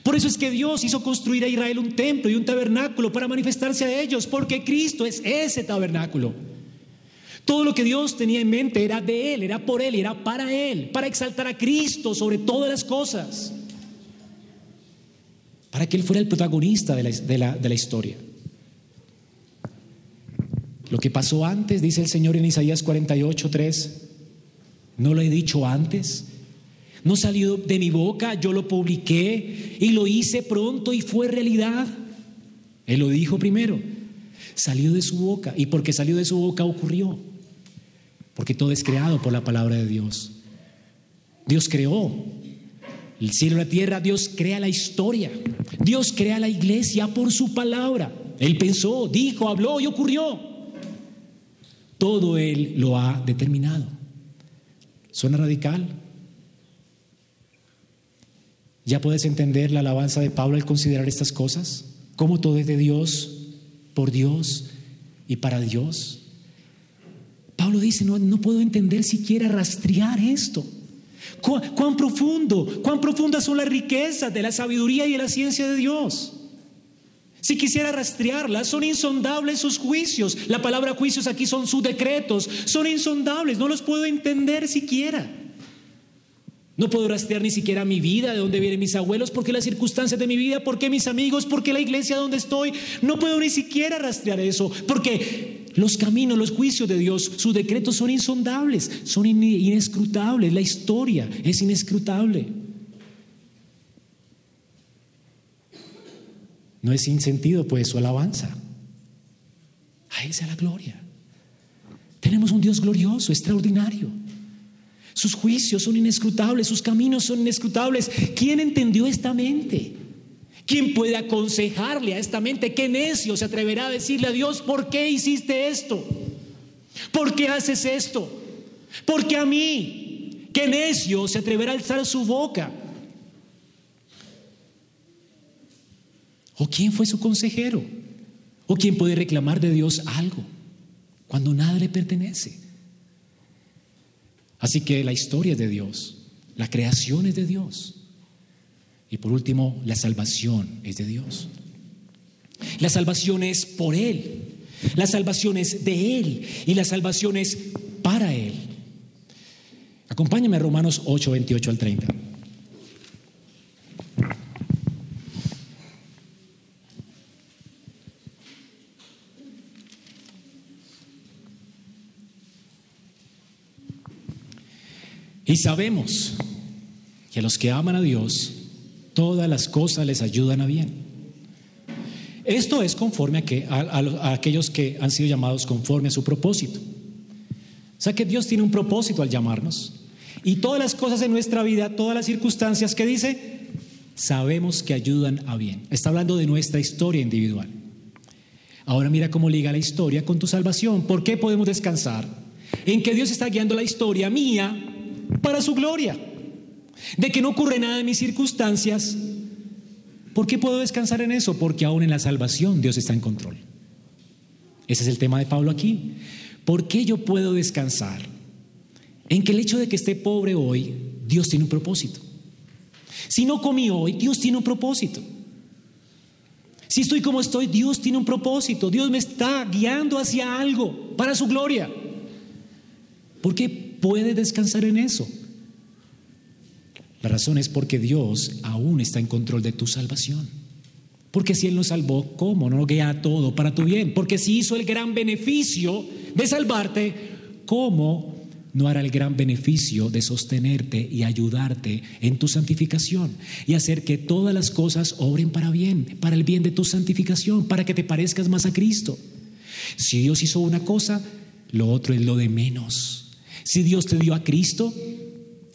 Por eso es que Dios hizo construir a Israel un templo y un tabernáculo para manifestarse a ellos, porque Cristo es ese tabernáculo. Todo lo que Dios tenía en mente era de Él, era por Él, era para Él, para exaltar a Cristo sobre todas las cosas, para que Él fuera el protagonista de la, de la historia. Lo que pasó antes, dice el Señor en Isaías 48, 3, no lo he dicho antes, no salió de mi boca, yo lo publiqué y lo hice pronto y fue realidad. Él lo dijo primero, salió de su boca y porque salió de su boca ocurrió porque todo es creado por la palabra de Dios. Dios creó el cielo y la tierra, Dios crea la historia, Dios crea la iglesia por su palabra. Él pensó, dijo, habló y ocurrió. Todo Él lo ha determinado. ¿Suena radical? ¿Ya puedes entender la alabanza de Pablo al considerar estas cosas? ¿Cómo todo es de Dios, por Dios y para Dios? Pablo dice, no, no puedo entender siquiera rastrear esto. ¿Cuán, profundo, cuán profundas son las riquezas de la sabiduría y de la ciencia de Dios? Si quisiera rastrearlas, son insondables sus juicios. La palabra juicios aquí son sus decretos. Son insondables, no los puedo entender siquiera. No puedo rastrear ni siquiera mi vida, de dónde vienen mis abuelos, por qué las circunstancias de mi vida, por qué mis amigos, por qué la iglesia donde estoy. No puedo ni siquiera rastrear eso, porque los caminos, los juicios de Dios, sus decretos son insondables, son inescrutables. La historia es inescrutable. No es sin sentido, pues, su alabanza. A Él sea la gloria. Tenemos un Dios glorioso, extraordinario. Sus juicios son inescrutables, sus caminos son inescrutables. ¿Quién entendió esta mente? ¿Quién puede aconsejarle a esta mente? ¿Qué necio se atreverá a decirle a Dios, ¿por qué hiciste esto? ¿Por qué haces esto? ¿Por qué a mí? ¿Qué necio se atreverá a alzar su boca? ¿O quién fue su consejero? ¿O quién puede reclamar de Dios algo cuando nada le pertenece? Así que la historia es de Dios, la creación es de Dios. Y por último, la salvación es de Dios. La salvación es por Él, la salvación es de Él y la salvación es para Él. Acompáñame a Romanos 8, 28 al 30. Y sabemos que a los que aman a Dios, todas las cosas les ayudan a bien. Esto es conforme a, que, a, aquellos que han sido llamados conforme a su propósito. O sea que Dios tiene un propósito al llamarnos. Y todas las cosas en nuestra vida, todas las circunstancias que dice, sabemos que ayudan a bien. Está hablando de nuestra historia individual. Ahora mira cómo liga la historia con tu salvación. ¿Por qué podemos descansar? En que Dios está guiando la historia mía para su gloria. De que no ocurre nada en mis circunstancias. ¿Por qué puedo descansar en eso? Porque aún en la salvación Dios está en control. Ese es el tema de Pablo aquí. ¿Por qué yo puedo descansar? En que el hecho de que esté pobre hoy, Dios tiene un propósito. Si no comí hoy, Dios tiene un propósito. Si estoy como estoy, Dios tiene un propósito. Dios me está guiando hacia algo para su gloria. ¿Por qué puede descansar en eso? La razón es porque Dios aún está en control de tu salvación. Porque si Él nos salvó, ¿cómo? No guía todo para tu bien. Porque si hizo el gran beneficio de salvarte, ¿cómo no hará el gran beneficio de sostenerte y ayudarte en tu santificación y hacer que todas las cosas obren para bien, para el bien de tu santificación, para que te parezcas más a Cristo? Si Dios hizo una cosa, lo otro es lo de menos. Si Dios te dio a Cristo,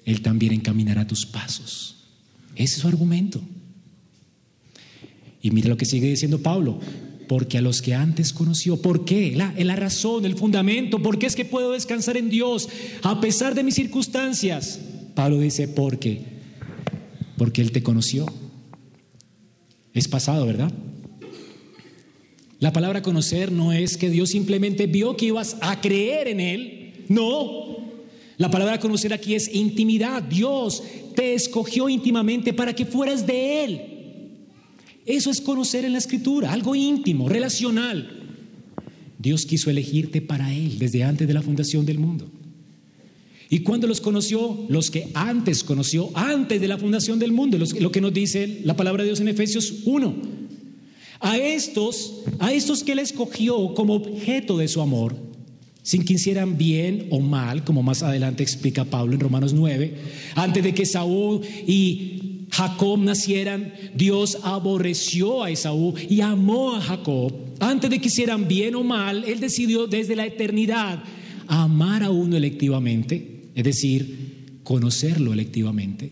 Él también encaminará tus pasos. Ese es su argumento. Y mira lo que sigue diciendo Pablo. Porque a los que antes conoció, ¿por qué? La, la razón, el fundamento, ¿por qué es que puedo descansar en Dios a pesar de mis circunstancias? Pablo dice, ¿por qué? Porque Él te conoció. Es pasado, ¿verdad? La palabra conocer no es que Dios simplemente vio que ibas a creer en Él no. La palabra conocer aquí es intimidad. Dios te escogió íntimamente para que fueras de Él. Eso es conocer en la escritura, algo íntimo, relacional. Dios quiso elegirte para Él desde antes de la fundación del mundo. ¿Y cuando los conoció? Los que antes conoció, antes de la fundación del mundo, lo que nos dice la palabra de Dios en Efesios 1. A estos, a estos que Él escogió como objeto de su amor, sin que hicieran bien o mal, como más adelante explica Pablo en Romanos 9, antes de que Saúl y Jacob nacieran, Dios aborreció a Esaú y amó a Jacob. Antes de que hicieran bien o mal, Él decidió desde la eternidad amar a uno electivamente, es decir, conocerlo electivamente.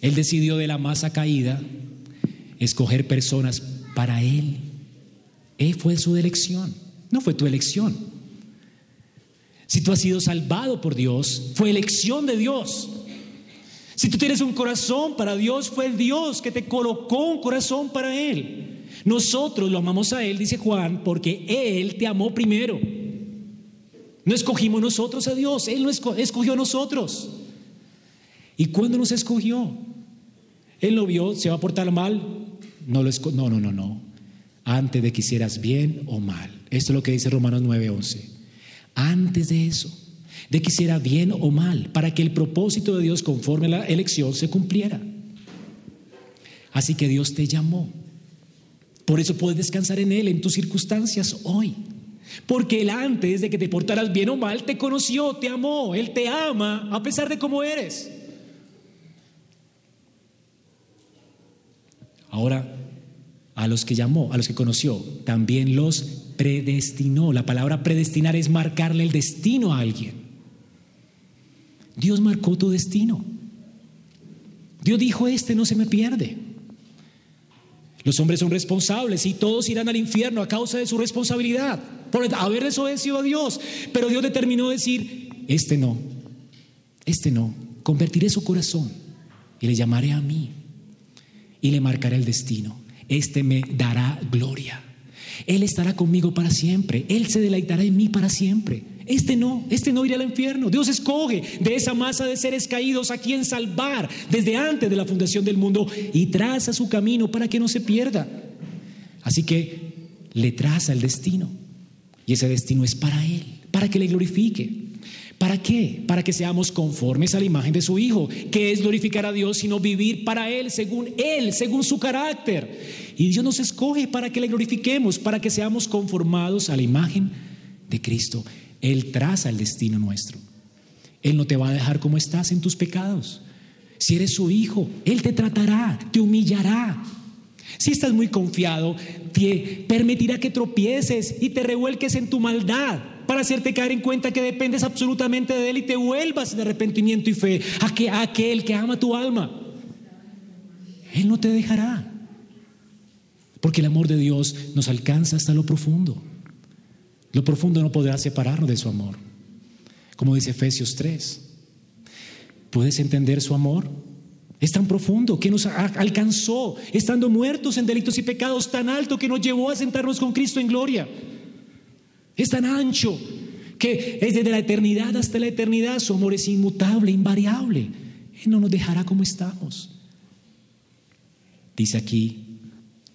Él decidió de la masa caída escoger personas para Él. Él fue su elección. No fue tu elección. Si tú has sido salvado por Dios, fue elección de Dios. Si tú tienes un corazón para Dios, fue Dios que te colocó un corazón para Él. Nosotros lo amamos a Él, dice Juan, porque Él te amó primero. No escogimos nosotros a Dios, Él no escogió a nosotros. ¿Y cuándo nos escogió? Él lo vio, se va a portar mal, no lo no, no, no, no. Antes de que hicieras bien o mal. Esto es lo que dice Romanos 9:11. Antes de eso, de que hiciera bien o mal, para que el propósito de Dios conforme a la elección se cumpliera. Así que Dios te llamó. Por eso puedes descansar en Él, en tus circunstancias hoy. Porque Él antes de que te portaras bien o mal, te conoció, te amó, Él te ama a pesar de cómo eres. Ahora, a los que llamó, a los que conoció, también los predestinó. La palabra predestinar es marcarle el destino a alguien. Dios marcó tu destino. Dios dijo, este no se me pierde. Los hombres son responsables y todos irán al infierno a causa de su responsabilidad, por haber desobedecido a Dios. Pero Dios determinó decir, este no, este no, convertiré su corazón y le llamaré a mí y le marcaré el destino. Este me dará gloria. Él estará conmigo para siempre. Él se deleitará en mí para siempre. Este no, este no irá al infierno. Dios escoge de esa masa de seres caídos a quien salvar desde antes de la fundación del mundo y traza su camino para que no se pierda. Así que le traza el destino. Y ese destino es para Él, para que le glorifique. ¿Para qué? Para que seamos conformes a la imagen de su Hijo, que es glorificar a Dios, sino vivir para Él, según Él, según su carácter. Y Dios nos escoge para que le glorifiquemos, para que seamos conformados a la imagen de Cristo. Él traza el destino nuestro. Él no te va a dejar como estás en tus pecados. Si eres su hijo, Él te tratará, te humillará. Si estás muy confiado, te permitirá que tropieces y te revuelques en tu maldad para hacerte caer en cuenta que dependes absolutamente de Él y te vuelvas de arrepentimiento y fe a, aquel que ama tu alma. Él no te dejará. Porque el amor de Dios nos alcanza hasta lo profundo. Lo profundo no podrá separarnos de su amor. Como dice Efesios 3. ¿Puedes entender su amor? Es tan profundo que nos alcanzó estando muertos en delitos y pecados, tan alto que nos llevó a sentarnos con Cristo en gloria. Es tan ancho que es desde la eternidad hasta la eternidad. Su amor es inmutable, invariable. Él no nos dejará como estamos. Dice aquí,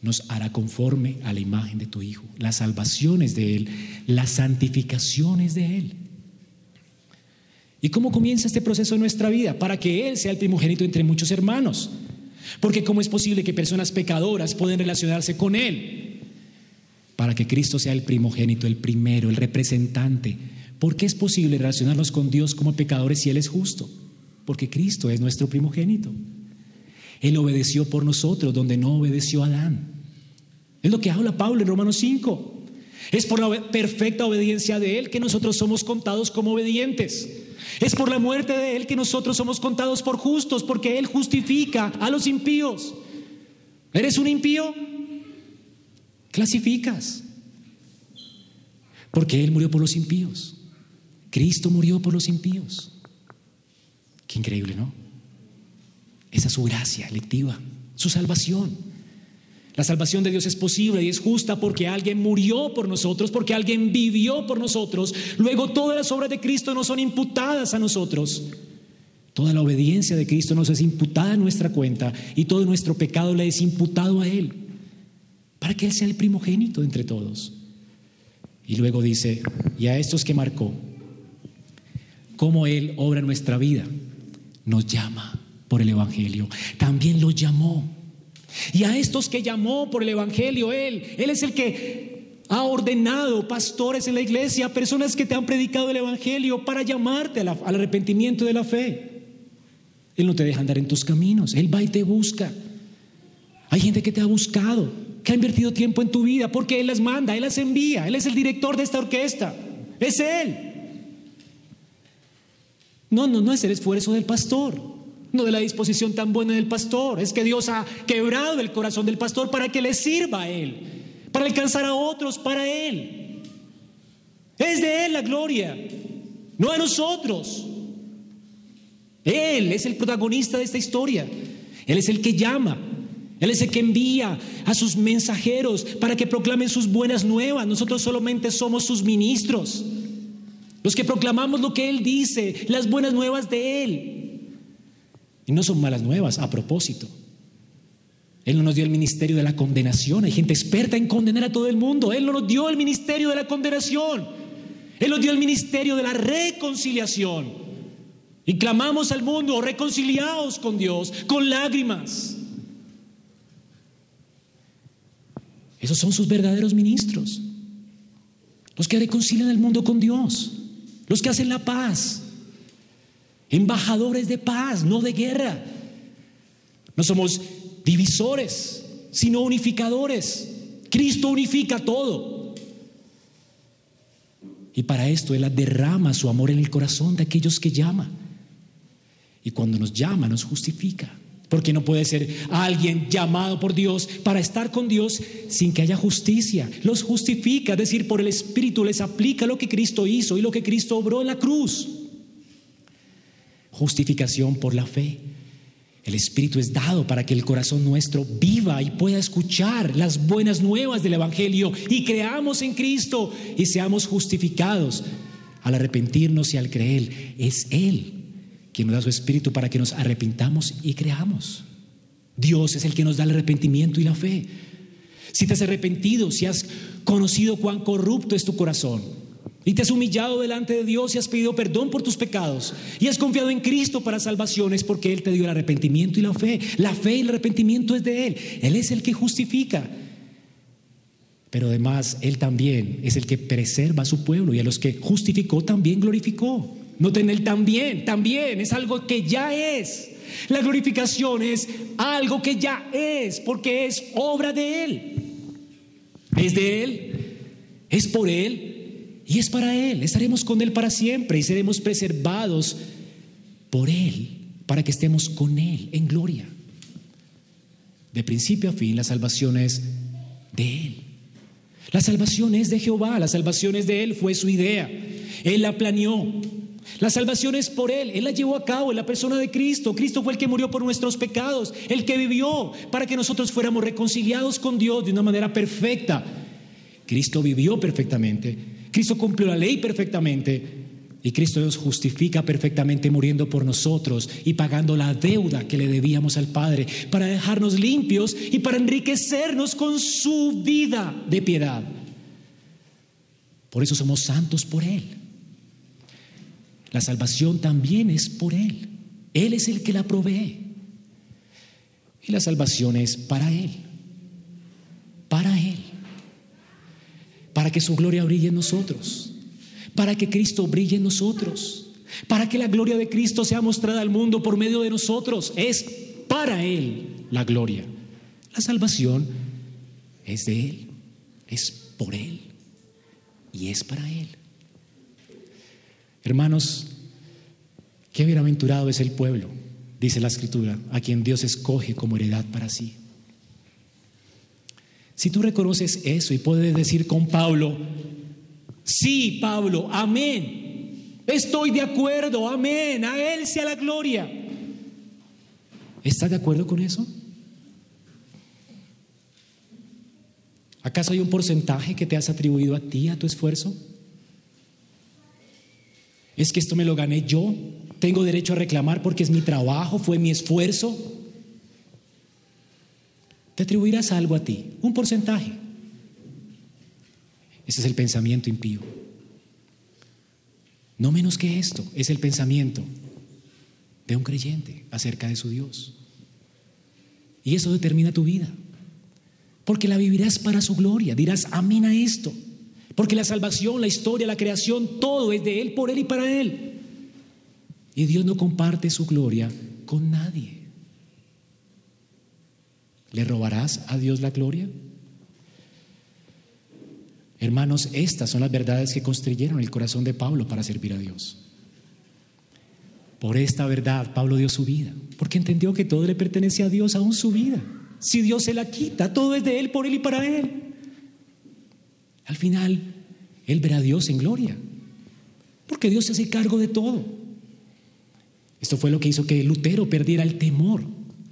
nos hará conforme a la imagen de tu Hijo. Las salvaciones de Él, las santificaciones de Él. ¿Y cómo comienza este proceso en nuestra vida? Para que Él sea el primogénito entre muchos hermanos. Porque ¿cómo es posible que personas pecadoras pueden relacionarse con Él? Para que Cristo sea el primogénito, el primero, el representante. ¿Por qué es posible relacionarnos con Dios como pecadores si Él es justo? Porque Cristo es nuestro primogénito. Él obedeció por nosotros donde no obedeció Adán. Es lo que habla Pablo en Romanos 5. Es por la perfecta obediencia de Él que nosotros somos contados como obedientes. Es por la muerte de Él que nosotros somos contados por justos, porque Él justifica a los impíos. ¿Eres un impío? Clasificas. Porque Él murió por los impíos. Cristo murió por los impíos. Qué increíble, ¿no? Esa es su gracia electiva, su salvación. La salvación de Dios es posible y es justa porque alguien murió por nosotros, porque alguien vivió por nosotros. Luego todas las obras de Cristo no son imputadas a nosotros. Toda la obediencia de Cristo nos es imputada a nuestra cuenta y todo nuestro pecado le es imputado a Él para que Él sea el primogénito entre todos. Y luego dice, y a estos que marcó, cómo Él obra nuestra vida, nos llama por el Evangelio. También los llamó. Y a estos que llamó por el Evangelio, Él, Él es el que ha ordenado pastores en la iglesia, personas que te han predicado el Evangelio para llamarte al arrepentimiento de la fe. Él no te deja andar en tus caminos, Él va y te busca. Hay gente que te ha buscado, que ha invertido tiempo en tu vida, porque Él las manda, Él las envía, Él es el director de esta orquesta, es Él. No, no, no es el esfuerzo del pastor, no de la disposición tan buena del pastor, es que Dios ha quebrado el corazón del pastor para que le sirva a Él, para alcanzar a otros para Él. Es de Él la gloria, no a nosotros. Él es el protagonista de esta historia, Él es el que llama, él es el que envía a sus mensajeros para que proclamen sus buenas nuevas. Nosotros solamente somos sus ministros. Los que proclamamos lo que Él dice, las buenas nuevas de Él. Y no son malas nuevas a propósito. Él no nos dio el ministerio de la condenación. Hay gente experta en condenar a todo el mundo. Él no nos dio el ministerio de la condenación. Él nos dio el ministerio de la reconciliación. Y clamamos al mundo, reconciliados con Dios, con lágrimas. Esos son sus verdaderos ministros. Los que reconcilian al mundo con Dios. Los que hacen la paz. Embajadores de paz, no de guerra. No somos divisores, sino unificadores. Cristo unifica todo. Y para esto Él derrama su amor en el corazón de aquellos que llama. Y cuando nos llama, nos justifica. Porque no puede ser alguien llamado por Dios para estar con Dios sin que haya justicia. Los justifica, es decir, por el Espíritu les aplica lo que Cristo hizo y lo que Cristo obró en la cruz. Justificación por la fe. El Espíritu es dado para que el corazón nuestro viva y pueda escuchar las buenas nuevas del Evangelio y creamos en Cristo y seamos justificados al arrepentirnos y al creer. Es Él quien nos da su Espíritu para que nos arrepintamos y creamos. Dios es el que nos da el arrepentimiento y la fe. Si te has arrepentido, si has conocido cuán corrupto es tu corazón, y te has humillado delante de Dios y has pedido perdón por tus pecados y has confiado en Cristo para salvación es porque Él te dio el arrepentimiento y la fe. La fe y el arrepentimiento es de Él. Él es el que justifica. Pero además Él también es el que preserva a su pueblo y a los que justificó también glorificó. Noten Él también, también es algo que ya es. La glorificación es algo que ya es porque es obra de Él. Es de Él, es por Él y es para Él. Estaremos con Él para siempre y seremos preservados por Él para que estemos con Él en gloria. De principio a fin, la salvación es de Él. La salvación es de Jehová, la salvación es de Él, fue su idea. Él la planeó. La salvación es por Él, Él la llevó a cabo en la persona de Cristo. Cristo fue el que murió por nuestros pecados, el que vivió para que nosotros fuéramos reconciliados con Dios de una manera perfecta. Cristo vivió perfectamente Cristo cumplió la ley perfectamente y Cristo nos justifica perfectamente muriendo por nosotros y pagando la deuda que le debíamos al Padre para dejarnos limpios y para enriquecernos con su vida de piedad. Por eso somos santos por Él. La salvación también es por Él. Él es el que la provee. Y la salvación es para Él. Para Él para que su gloria brille en nosotros, para que Cristo brille en nosotros, para que la gloria de Cristo sea mostrada al mundo por medio de nosotros. Es para Él la gloria. La salvación es de Él, es por Él y es para Él. Hermanos, qué bienaventurado es el pueblo, dice la Escritura, a quien Dios escoge como heredad para sí. Si tú reconoces eso y puedes decir con Pablo, sí, Pablo, amén, estoy de acuerdo, amén, a Él sea la gloria. ¿Estás de acuerdo con eso? ¿Acaso hay un porcentaje que te has atribuido a ti, a tu esfuerzo? Es que esto me lo gané yo, tengo derecho a reclamar porque es mi trabajo, fue mi esfuerzo. Te atribuirás algo a ti, un porcentaje. Ese es el pensamiento impío. No menos que esto, es el pensamiento de un creyente acerca de su Dios. Y eso determina tu vida. Porque la vivirás para su gloria. Dirás amén a esto. Porque la salvación, la historia, la creación, todo es de Él, por Él y para Él. Y Dios no comparte su gloria con nadie. ¿Le robarás a Dios la gloria? Hermanos, estas son las verdades que construyeron el corazón de Pablo para servir a Dios. Por esta verdad Pablo dio su vida, porque entendió que todo le pertenece a Dios, aún su vida. Si Dios se la quita, todo es de Él, por Él y para Él. Al final, Él verá a Dios en gloria, porque Dios se hace cargo de todo. Esto fue lo que hizo que Lutero perdiera el temor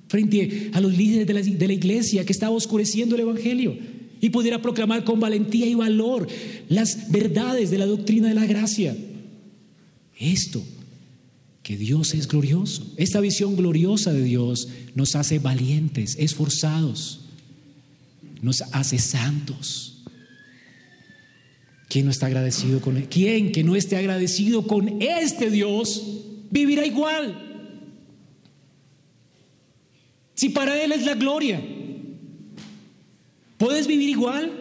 frente a los líderes de la, de la iglesia que estaba oscureciendo el Evangelio y pudiera proclamar con valentía y valor las verdades de la doctrina de la gracia. Esto que Dios es glorioso. Esta visión gloriosa de Dios nos hace valientes, esforzados, nos hace santos. ¿Quién no está agradecido con él? ¿Quién que no esté agradecido con este Dios vivirá igual? Si para Él es la gloria, ¿puedes vivir igual?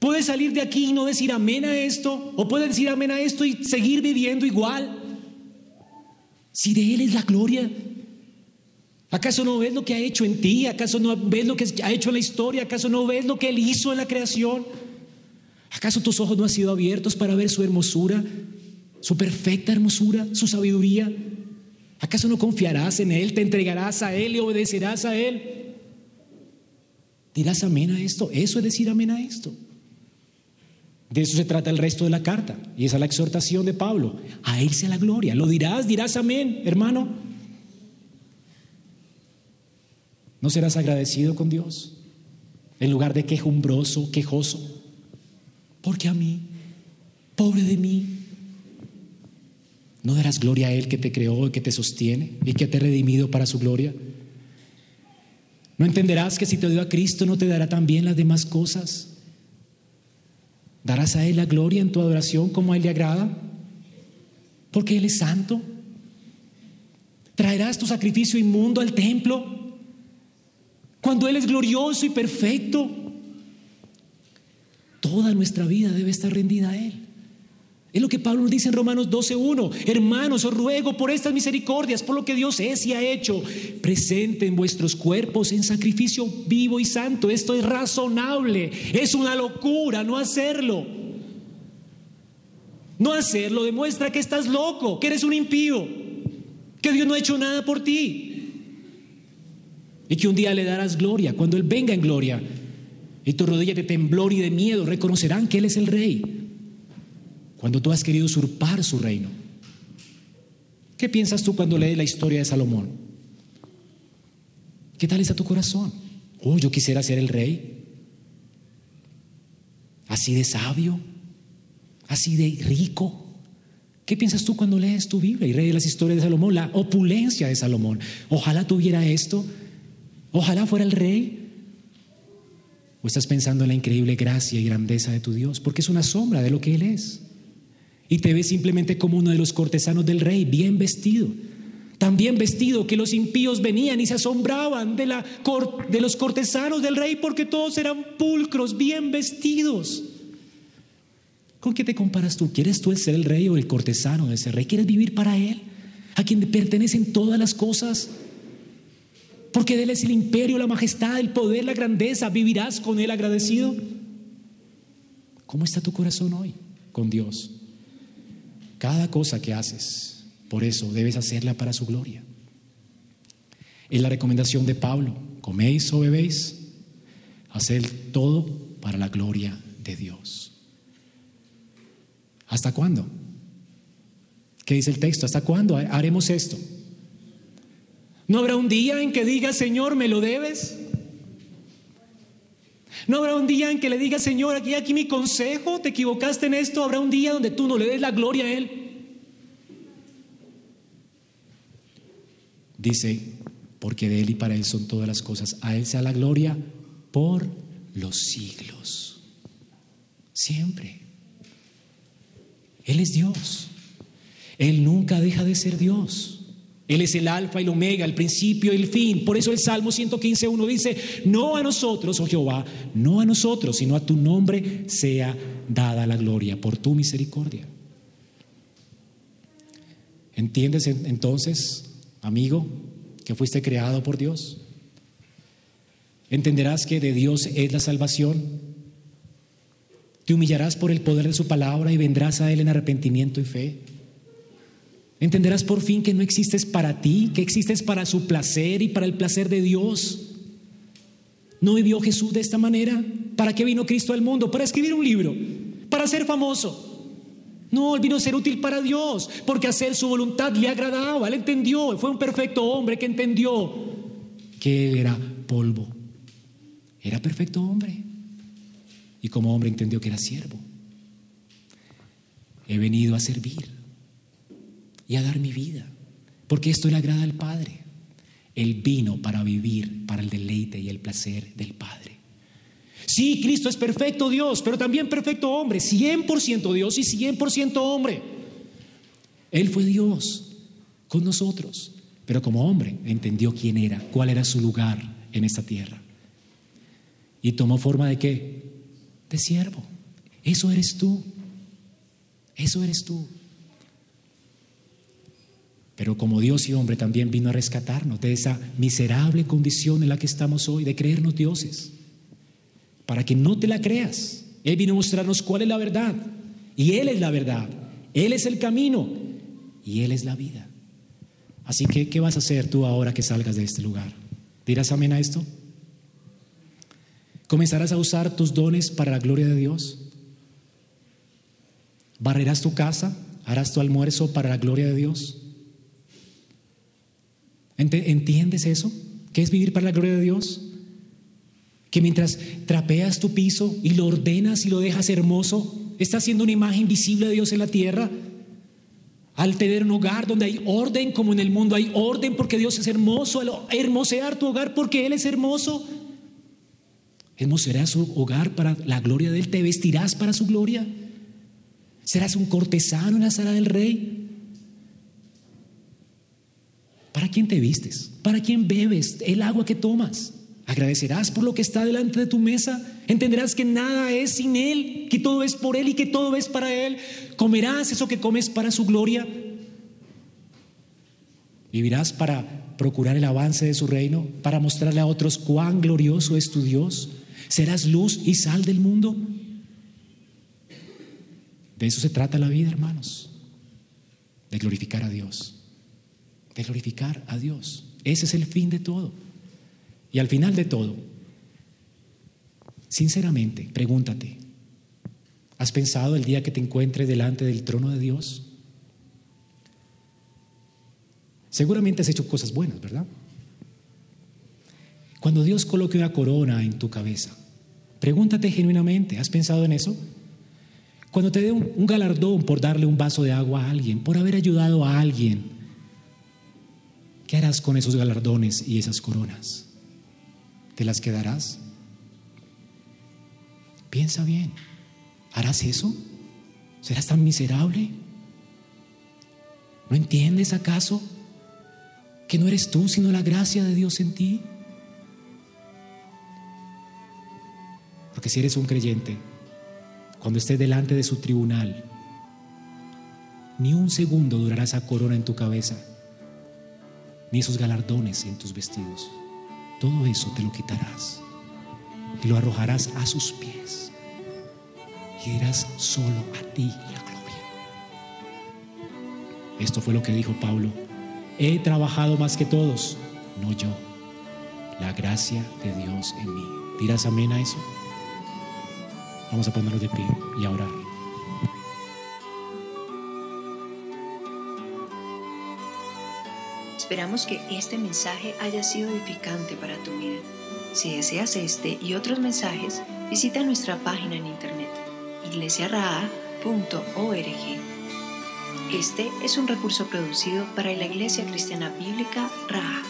¿Puedes salir de aquí y no decir amén a esto? ¿O puedes decir amén a esto y seguir viviendo igual? Si de Él es la gloria, ¿acaso no ves lo que ha hecho en ti? ¿Acaso no ves lo que ha hecho en la historia? ¿Acaso no ves lo que Él hizo en la creación? ¿Acaso tus ojos no han sido abiertos para ver su hermosura, su perfecta hermosura, su sabiduría? ¿Acaso no confiarás en Él, te entregarás a Él y obedecerás a Él? ¿Dirás amén a esto? Eso es decir amén a esto. De eso se trata el resto de la carta. Y esa es la exhortación de Pablo. A Él sea la gloria. ¿Lo dirás? ¿Dirás amén, hermano? ¿No serás agradecido con Dios? En lugar de quejumbroso, quejoso. Porque a mí, pobre de mí, ¿no darás gloria a Él que te creó y que te sostiene y que te ha redimido para su gloria? ¿No entenderás que si te dio a Cristo no te dará también las demás cosas? ¿Darás a Él la gloria en tu adoración como a Él le agrada? Porque Él es santo. ¿Traerás tu sacrificio inmundo al templo? Cuando Él es glorioso y perfecto. Toda nuestra vida debe estar rendida a Él. Es lo que Pablo nos dice en Romanos 12.1. Hermanos, os ruego por estas misericordias, por lo que Dios es y ha hecho, presenten vuestros cuerpos en sacrificio vivo y santo. Esto es razonable. Es una locura no hacerlo. No hacerlo demuestra que estás loco, que eres un impío, que Dios no ha hecho nada por ti. Y que un día le darás gloria. Cuando Él venga en gloria y tu rodilla de temblor y de miedo reconocerán que Él es el Rey cuando tú has querido usurpar su reino. ¿Qué piensas tú cuando lees la historia de Salomón? ¿Qué tal está tu corazón? Oh, yo quisiera ser el rey. Así de sabio, así de rico. ¿Qué piensas tú cuando lees tu Biblia y lees las historias de Salomón? La opulencia de Salomón. Ojalá tuviera esto. Ojalá fuera el rey. ¿O estás pensando en la increíble gracia y grandeza de tu Dios? Porque es una sombra de lo que Él es y te ves simplemente como uno de los cortesanos del rey, bien vestido. Tan bien vestido que los impíos venían y se asombraban de, los cortesanos del rey porque todos eran pulcros, bien vestidos. ¿Con qué te comparas tú? ¿Quieres tú ser el rey o el cortesano de ese rey? ¿Quieres vivir para él? ¿A quien pertenecen todas las cosas? Porque de él es el imperio, la majestad, el poder, la grandeza. ¿Vivirás con él agradecido? ¿Cómo está tu corazón hoy con Dios? Cada cosa que haces, por eso debes hacerla para su gloria. Es la recomendación de Pablo, coméis o bebéis, haced todo para la gloria de Dios. ¿Hasta cuándo? ¿Qué dice el texto? ¿Hasta cuándo haremos esto? ¿No habrá un día en que diga, Señor, me lo debes? No habrá un día en que le diga, Señor, aquí, aquí mi consejo, te equivocaste en esto. Habrá un día donde tú no le des la gloria a Él. Dice, porque de Él y para Él son todas las cosas. A Él sea la gloria por los siglos. Siempre. Él es Dios. Él nunca deja de ser Dios. Él es el alfa y el omega, el principio y el fin. Por eso el Salmo 115.1 dice, no a nosotros, oh Jehová, no a nosotros, sino a tu nombre sea dada la gloria por tu misericordia. ¿Entiendes entonces, amigo, que fuiste creado por Dios? ¿Entenderás que de Dios es la salvación? Te humillarás por el poder de su palabra y vendrás a Él en arrepentimiento y fe. Entenderás por fin que no existes para ti, que existes para su placer y para el placer de Dios. ¿No vivió Jesús de esta manera? ¿Para qué vino Cristo al mundo? Para escribir un libro, para ser famoso. No, él vino a ser útil para Dios, porque hacer su voluntad le agradaba, él entendió, fue un perfecto hombre que entendió que él era polvo. Era perfecto hombre. Y como hombre entendió que era siervo. He venido a servir y a dar mi vida, porque esto le agrada al Padre. Él vino para vivir para el deleite y el placer del Padre. Sí, Cristo es perfecto Dios, pero también perfecto hombre, 100% Dios y 100% hombre. Él fue Dios con nosotros, pero como hombre entendió quién era, cuál era su lugar en esta tierra. Y tomó forma de qué? De siervo. Eso eres tú. Eso eres tú. Pero como Dios y hombre también vino a rescatarnos de esa miserable condición en la que estamos hoy, de creernos dioses, para que no te la creas. Él vino a mostrarnos cuál es la verdad. Y Él es la verdad. Él es el camino. Y Él es la vida. Así que, ¿qué vas a hacer tú ahora que salgas de este lugar? ¿Dirás amén a esto? ¿Comenzarás a usar tus dones para la gloria de Dios? ¿Barrerás tu casa? ¿Harás tu almuerzo para la gloria de Dios? ¿Entiendes eso? ¿Qué es vivir para la gloria de Dios? Que mientras trapeas tu piso y lo ordenas y lo dejas hermoso, estás haciendo una imagen visible de Dios en la tierra. Al tener un hogar donde hay orden, como en el mundo hay orden, porque Dios es hermoso, al hermosear tu hogar porque Él es hermoso, hermosearás su hogar para la gloria de Él, te vestirás para su gloria. ¿Serás un cortesano en la sala del rey? ¿Para quién te vistes? ¿Para quién bebes el agua que tomas? ¿Agradecerás por lo que está delante de tu mesa? ¿Entenderás que nada es sin Él, que todo es por Él y que todo es para Él? ¿Comerás eso que comes para su gloria? ¿Vivirás para procurar el avance de su reino, para mostrarle a otros cuán glorioso es tu Dios? ¿Serás luz y sal del mundo? De eso se trata la vida, hermanos. De glorificar a Dios. De glorificar a Dios. Ese es el fin de todo. Y al final de todo, sinceramente, pregúntate, ¿has pensado el día que te encuentres delante del trono de Dios? Seguramente has hecho cosas buenas, ¿verdad? Cuando Dios coloque una corona en tu cabeza, pregúntate genuinamente, ¿has pensado en eso? Cuando te dé un, galardón por darle un vaso de agua a alguien, por haber ayudado a alguien, ¿qué harás con esos galardones y esas coronas? ¿Te las quedarás? Piensa bien, ¿harás eso? ¿Serás tan miserable? ¿No entiendes acaso que no eres tú, sino la gracia de Dios en ti? Porque si eres un creyente, cuando estés delante de su tribunal, ni un segundo durará esa corona en tu cabeza, ni esos galardones en tus vestidos. Todo eso te lo quitarás y lo arrojarás a sus pies y dirás solo a ti la gloria. Esto fue lo que dijo Pablo. He trabajado más que todos, no yo, la gracia de Dios en mí. ¿Dirás amén a eso? Vamos a ponernos de pie y a orar. Esperamos que este mensaje haya sido edificante para tu vida. Si deseas este y otros mensajes, visita nuestra página en internet iglesiaraa.org. Este es un recurso producido para la Iglesia Cristiana Bíblica Raha.